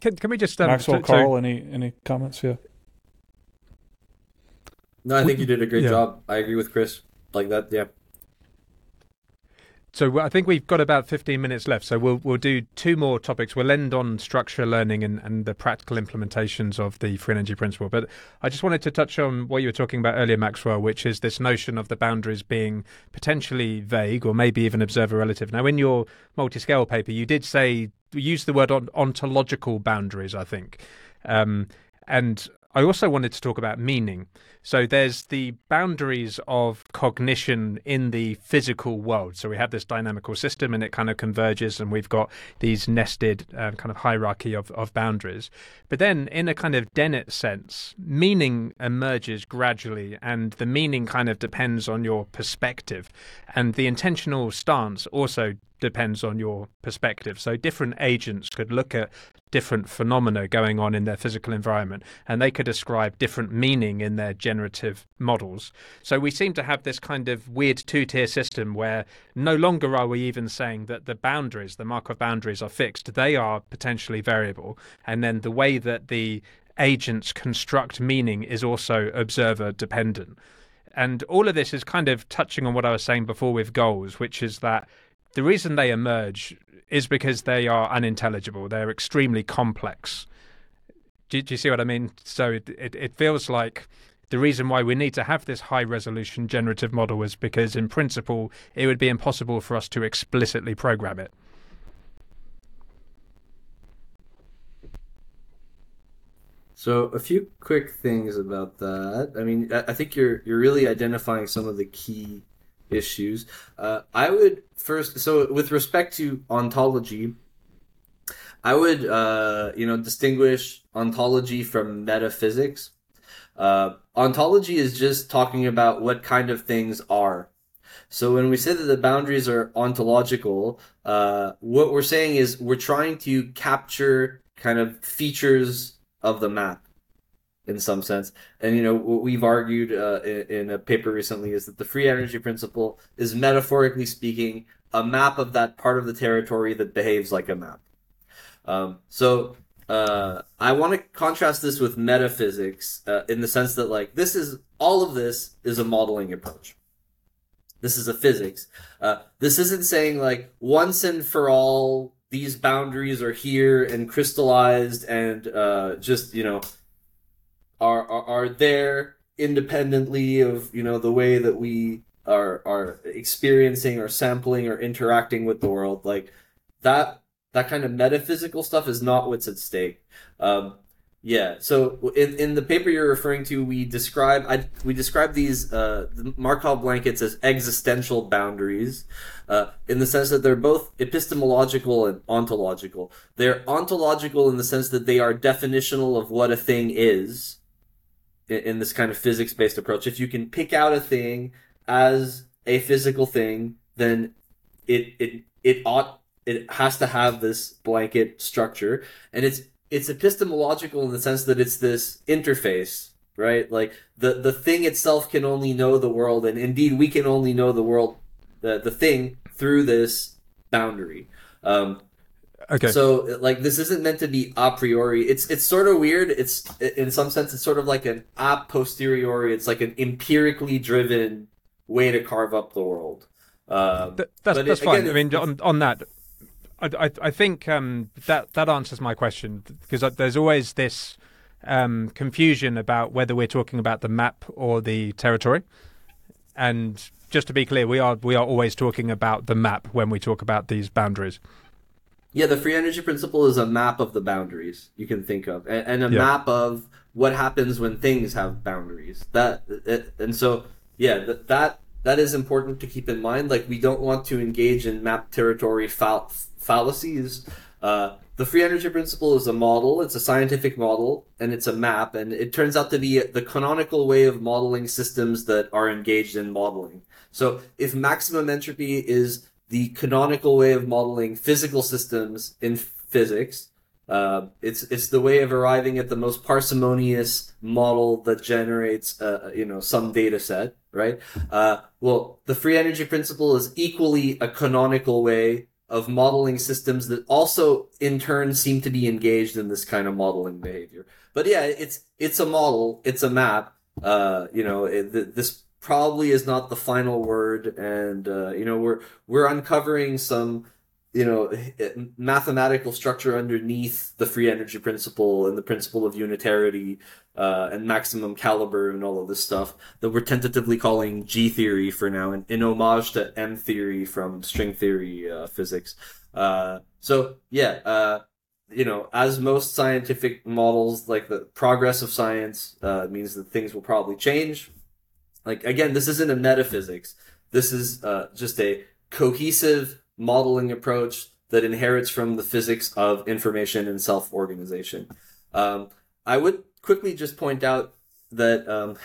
Can, can we just um, Maxwell, so, Carl, so... any any comments? Yeah. No, I think you did a great yeah. job. I agree with Chris. Like that, yeah. So I think we've got about 15 minutes left. So we'll we'll do two more topics. We'll end on structure learning and, and the practical implementations of the free energy principle. But I just wanted to touch on what you were talking about earlier, Maxwell, which is this notion of the boundaries being potentially vague or maybe even observer relative. Now, in your multi-scale paper, you did say use the word ontological boundaries. I think. Um, and I also wanted to talk about meaning. So there's the boundaries of cognition in the physical world. So we have this dynamical system and it kind of converges, and we've got these nested uh, kind of hierarchy of, of boundaries. But then, in a kind of Dennett sense, meaning emerges gradually, and the meaning kind of depends on your perspective. And the intentional stance also depends on your perspective. So different agents could look at different phenomena going on in their physical environment and they could ascribe different meaning in their generative models. So we seem to have this kind of weird two tier system where no longer are we even saying that the boundaries, the Markov boundaries, are fixed. They are potentially variable. And then the way that the agents construct meaning is also observer dependent. And all of this is kind of touching on what I was saying before with goals, which is that the reason they emerge is because they are unintelligible. They're extremely complex. Do, do you see what I mean? So it, it, it feels like the reason why we need to have this high resolution generative model is because, in principle, it would be impossible for us to explicitly program it. So a few quick things about that. I mean, I think you're you're really identifying some of the key issues. Uh, I would first, so with respect to ontology, I would, uh, you know, distinguish ontology from metaphysics. Uh, ontology is just talking about what kind of things are. So when we say that the boundaries are ontological, uh, what we're saying is we're trying to capture kind of features of the map in some sense. And you know what we've argued uh, in, in, a paper recently is that the free energy principle is metaphorically speaking a map of that part of the territory that behaves like a map. Um, so uh, I want to contrast this with metaphysics uh, in the sense that like this is all of this is a modeling approach. This is a physics. Uh, this isn't saying like once and for all these boundaries are here and crystallized and uh, just you know are, are are there independently of you know the way that we are are experiencing or sampling or interacting with the world like that that kind of metaphysical stuff is not what's at stake. Um, yeah so in, in the paper you're referring to we describe I, we describe these uh, markov blankets as existential boundaries uh, in the sense that they're both epistemological and ontological. They're ontological in the sense that they are definitional of what a thing is in, in this kind of physics based approach if you can pick out a thing as a physical thing, then it it it ought it has to have this blanket structure, and it's it's epistemological in the sense that it's this interface, right? Like the the thing itself can only know the world, and indeed we can only know the world, the the thing through this boundary. Um, Okay. So like this isn't meant to be a priori. It's it's sort of weird. It's in some sense it's sort of like an a posteriori. It's like an empirically driven way to carve up the world. Um, Th- that's that's it, fine. Again, I mean, on on that, I I, I think um, that that answers my question because there's always this um, confusion about whether we're talking about the map or the territory, and just to be clear, we are we are always talking about the map when we talk about these boundaries. Yeah, the free energy principle is a map of the boundaries you can think of, and, and a yeah. map of what happens when things have boundaries. That it, and so yeah, that that that is important to keep in mind. Like we don't want to engage in map territory fall- fallacies. Uh, the free energy principle is a model. It's a scientific model, and it's a map. And it turns out to be the canonical way of modeling systems that are engaged in modeling. So if maximum entropy is the canonical way of modeling physical systems in physics, uh, it's it's the way of arriving at the most parsimonious model that generates uh, you know some data set, right? Uh, well, the free energy principle is equally a canonical way of modeling systems that also in turn seem to be engaged in this kind of modeling behavior. But yeah, it's it's a model, it's a map. Uh, you know, it, this probably is not the final word, and uh, you know we're we're uncovering some you know mathematical structure underneath the free energy principle and the principle of unitarity uh, and maximum caliber and all of this stuff that we're tentatively calling G theory for now, in, in homage to M theory from string theory uh, physics. Uh, so yeah, uh, you know, as most scientific models, like the progress of science uh, means that things will probably change. Like again, this isn't a metaphysics. This is uh, just a cohesive modeling approach that inherits from the physics of information and self organization. Um, I would quickly just point out that um,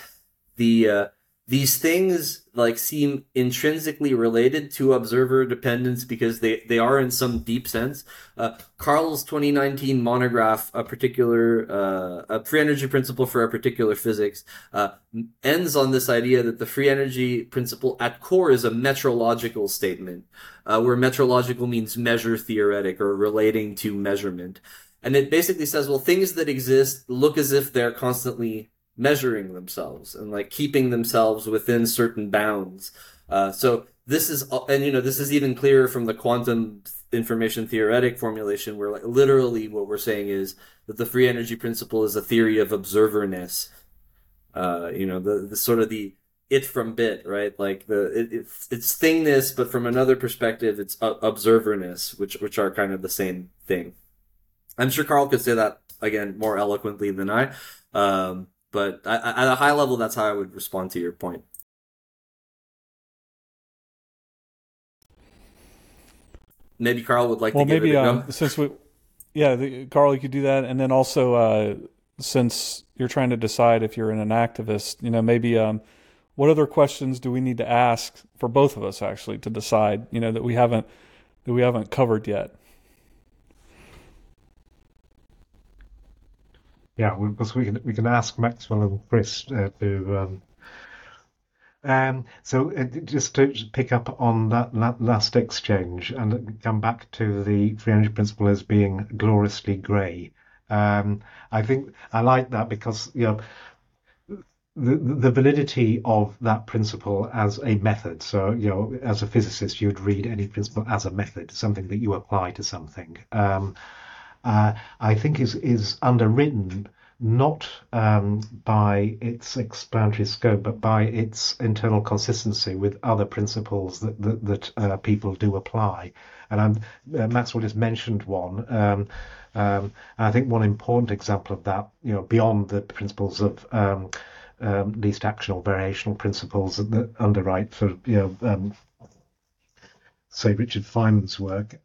the uh, these things like seem intrinsically related to observer dependence because they, they are in some deep sense. Uh, Carl's 2019 monograph, a particular uh, a free energy principle for a particular physics, uh, ends on this idea that the free energy principle at core is a metrological statement, uh, where metrological means measure theoretic or relating to measurement. And it basically says, well, things that exist look as if they're constantly measuring themselves and like keeping themselves within certain bounds. Uh, so this is, and you know, this is even clearer from the quantum information theoretic formulation, where like literally what we're saying is that the free energy principle is a theory of observerness. Uh, you know, the, the sort of the it from bit, right? Like the it, it's it's thingness, but from another perspective, it's observerness, which which are kind of the same thing. I'm sure Carl could say that again more eloquently than I. Um, but at a high level, that's how I would respond to your point. Maybe Carl would like well, to maybe um, since we, yeah, the, Carl, you could do that, and then also uh, since you're trying to decide if you're an enactivist, you know, maybe um, what other questions do we need to ask for both of us actually to decide, you know, that we haven't that we haven't covered yet. Yeah, because we can we can ask Maxwell and Chris uh, to. Um, um, so uh, just to pick up on that, that last exchange and come back to the free energy principle as being gloriously grey. Um, I think I like that because you know the, the validity of that principle as a method. So, you know, as a physicist, you'd read any principle as a method, something that you apply to something. Um, uh, I think is is underwritten not um, by its explanatory scope, but by its internal consistency with other principles that that, that uh, people do apply. And uh, Maxwell just mentioned one. Um, um, I think one important example of that, you know, beyond the principles of um, um, least action or variational principles that underwrite for, you know, um, say Richard Feynman's work.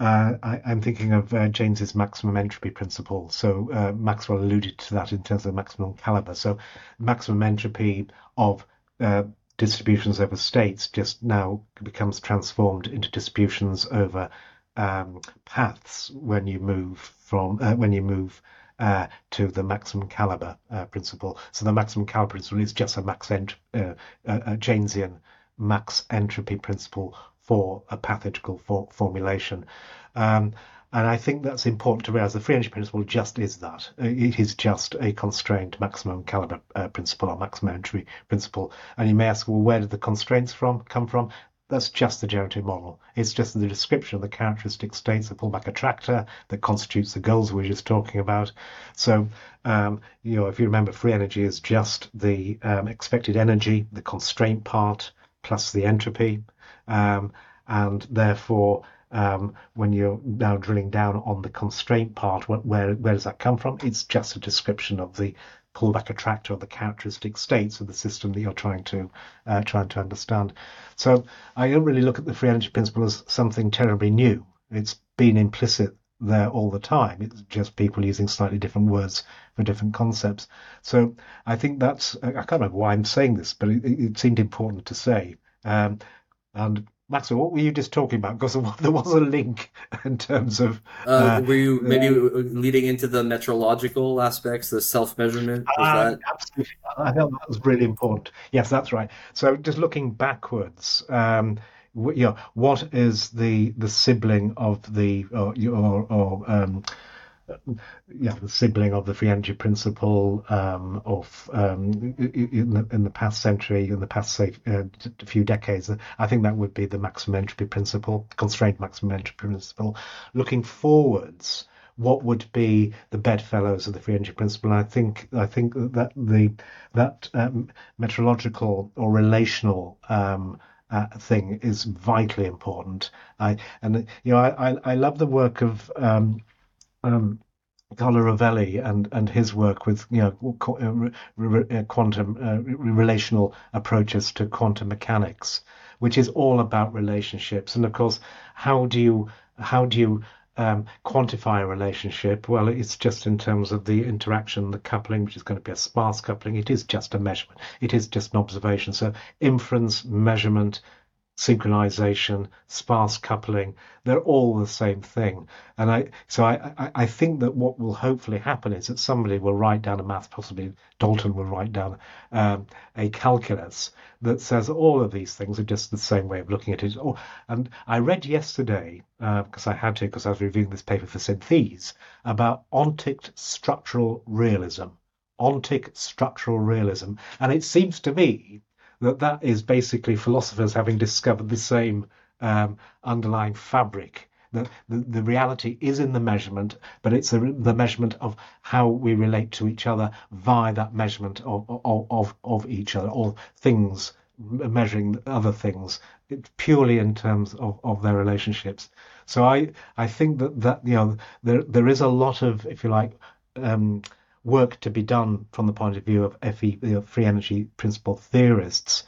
Uh, I, am thinking of uh, Jaynes's maximum entropy principle. So uh, Maxwell alluded to that in terms of maximum caliber. So maximum entropy of uh, distributions over states just now becomes transformed into distributions over um, paths when you move from uh, when you move uh, to the maximum caliber uh, principle. So the maximum caliber principle is just a max ent- uh, Jaynesian max entropy principle for a path integral for- formulation. Um, and I think that's important to realize the free energy principle just is that. It is just a constrained maximum caliber uh, principle or maximum entropy principle. And you may ask, well, where did the constraints from come from? That's just the generative model. It's just the description of the characteristic states of pullback attractor that constitutes the goals we are just talking about. So, um, you know, if you remember, free energy is just the um, expected energy, the constraint part, plus the entropy. Um, and therefore, um, when you're now drilling down on the constraint part, where, where does that come from? It's just a description of the pullback attractor or the characteristic states of the system that you're trying to uh, trying to understand. So I don't really look at the free energy principle as something terribly new. It's been implicit there all the time. It's just people using slightly different words for different concepts. So I think that's I can't remember why I'm saying this, but it, it seemed important to say. Um, and Maxwell, what were you just talking about? Because there was a link in terms of. Uh, uh, were you maybe uh, leading into the metrological aspects, the self measurement? Uh, that... Absolutely. I thought that was really important. Yes, that's right. So just looking backwards, um, you know, what is the the sibling of the or or, or um, yeah, the sibling of the free energy principle um, of um, in, the, in the past century, in the past say uh, few decades. I think that would be the maximum entropy principle, constrained maximum entropy principle. Looking forwards, what would be the bedfellows of the free energy principle? And I think I think that the that um, metrological or relational um, uh, thing is vitally important. I and you know I I, I love the work of um, um, Carlo Rovelli and, and his work with you know uh, uh, quantum uh, relational approaches to quantum mechanics, which is all about relationships. And of course, how do you how do you um, quantify a relationship? Well, it's just in terms of the interaction, the coupling, which is going to be a sparse coupling. It is just a measurement. It is just an observation. So inference, measurement, synchronization, sparse coupling, they're all the same thing. And I, so I, I, think that what will hopefully happen is that somebody will write down a math, possibly Dalton will write down um, a calculus that says all of these things are just the same way of looking at it. Oh, and I read yesterday, uh, because I had to, because I was reviewing this paper for Synthese, about ontic structural realism. Ontic structural realism. And it seems to me that that is basically philosophers having discovered the same um, underlying fabric. The, the, the, reality is in the measurement, but it's a, the measurement of how we relate to each other via that measurement of, of, of, of each other, or things measuring other things, it's purely in terms of, of their relationships. So I, I think that, that you know there there is a lot of, if you like, um, work to be done from the point of view of FE, you know, free energy principle theorists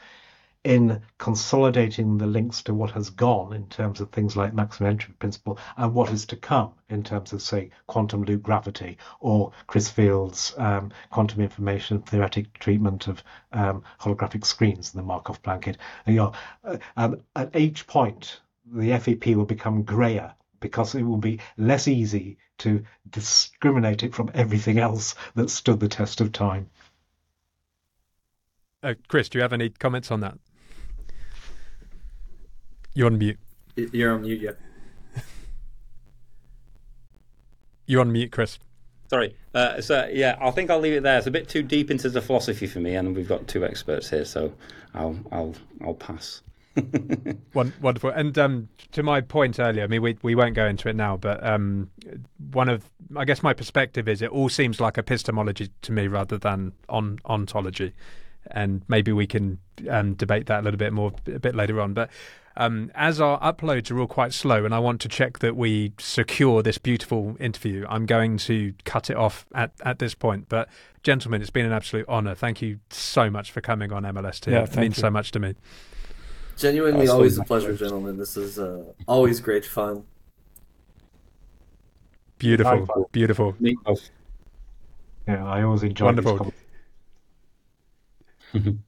in consolidating the links to what has gone in terms of things like maximum entropy principle and what is to come in terms of, say, quantum loop gravity or Chris Fields' um, quantum information theoretic treatment of um, holographic screens in the Markov blanket. And, you know, uh, at each point, the FEP will become grayer because it will be less easy to discriminate it from everything else that stood the test of time. Uh, Chris, do you have any comments on that? You're on mute. You're on mute, yeah. You're on mute, Chris. Sorry. Uh, so yeah, I think I'll leave it there. It's a bit too deep into the philosophy for me, and we've got two experts here, so I'll I'll I'll pass. Wonderful. And um, to my point earlier, I mean, we, we won't go into it now, but um, one of, I guess my perspective is it all seems like epistemology to me rather than on ontology. And maybe we can um, debate that a little bit more a bit later on. But um, as our uploads are all quite slow, and I want to check that we secure this beautiful interview, I'm going to cut it off at, at this point. But, gentlemen, it's been an absolute honour. Thank you so much for coming on MLST. Yeah, it means you. so much to me. Genuinely, awesome. always a pleasure, gentlemen. This is uh, always great fun. Beautiful, beautiful. Yeah, I always enjoy Wonderful.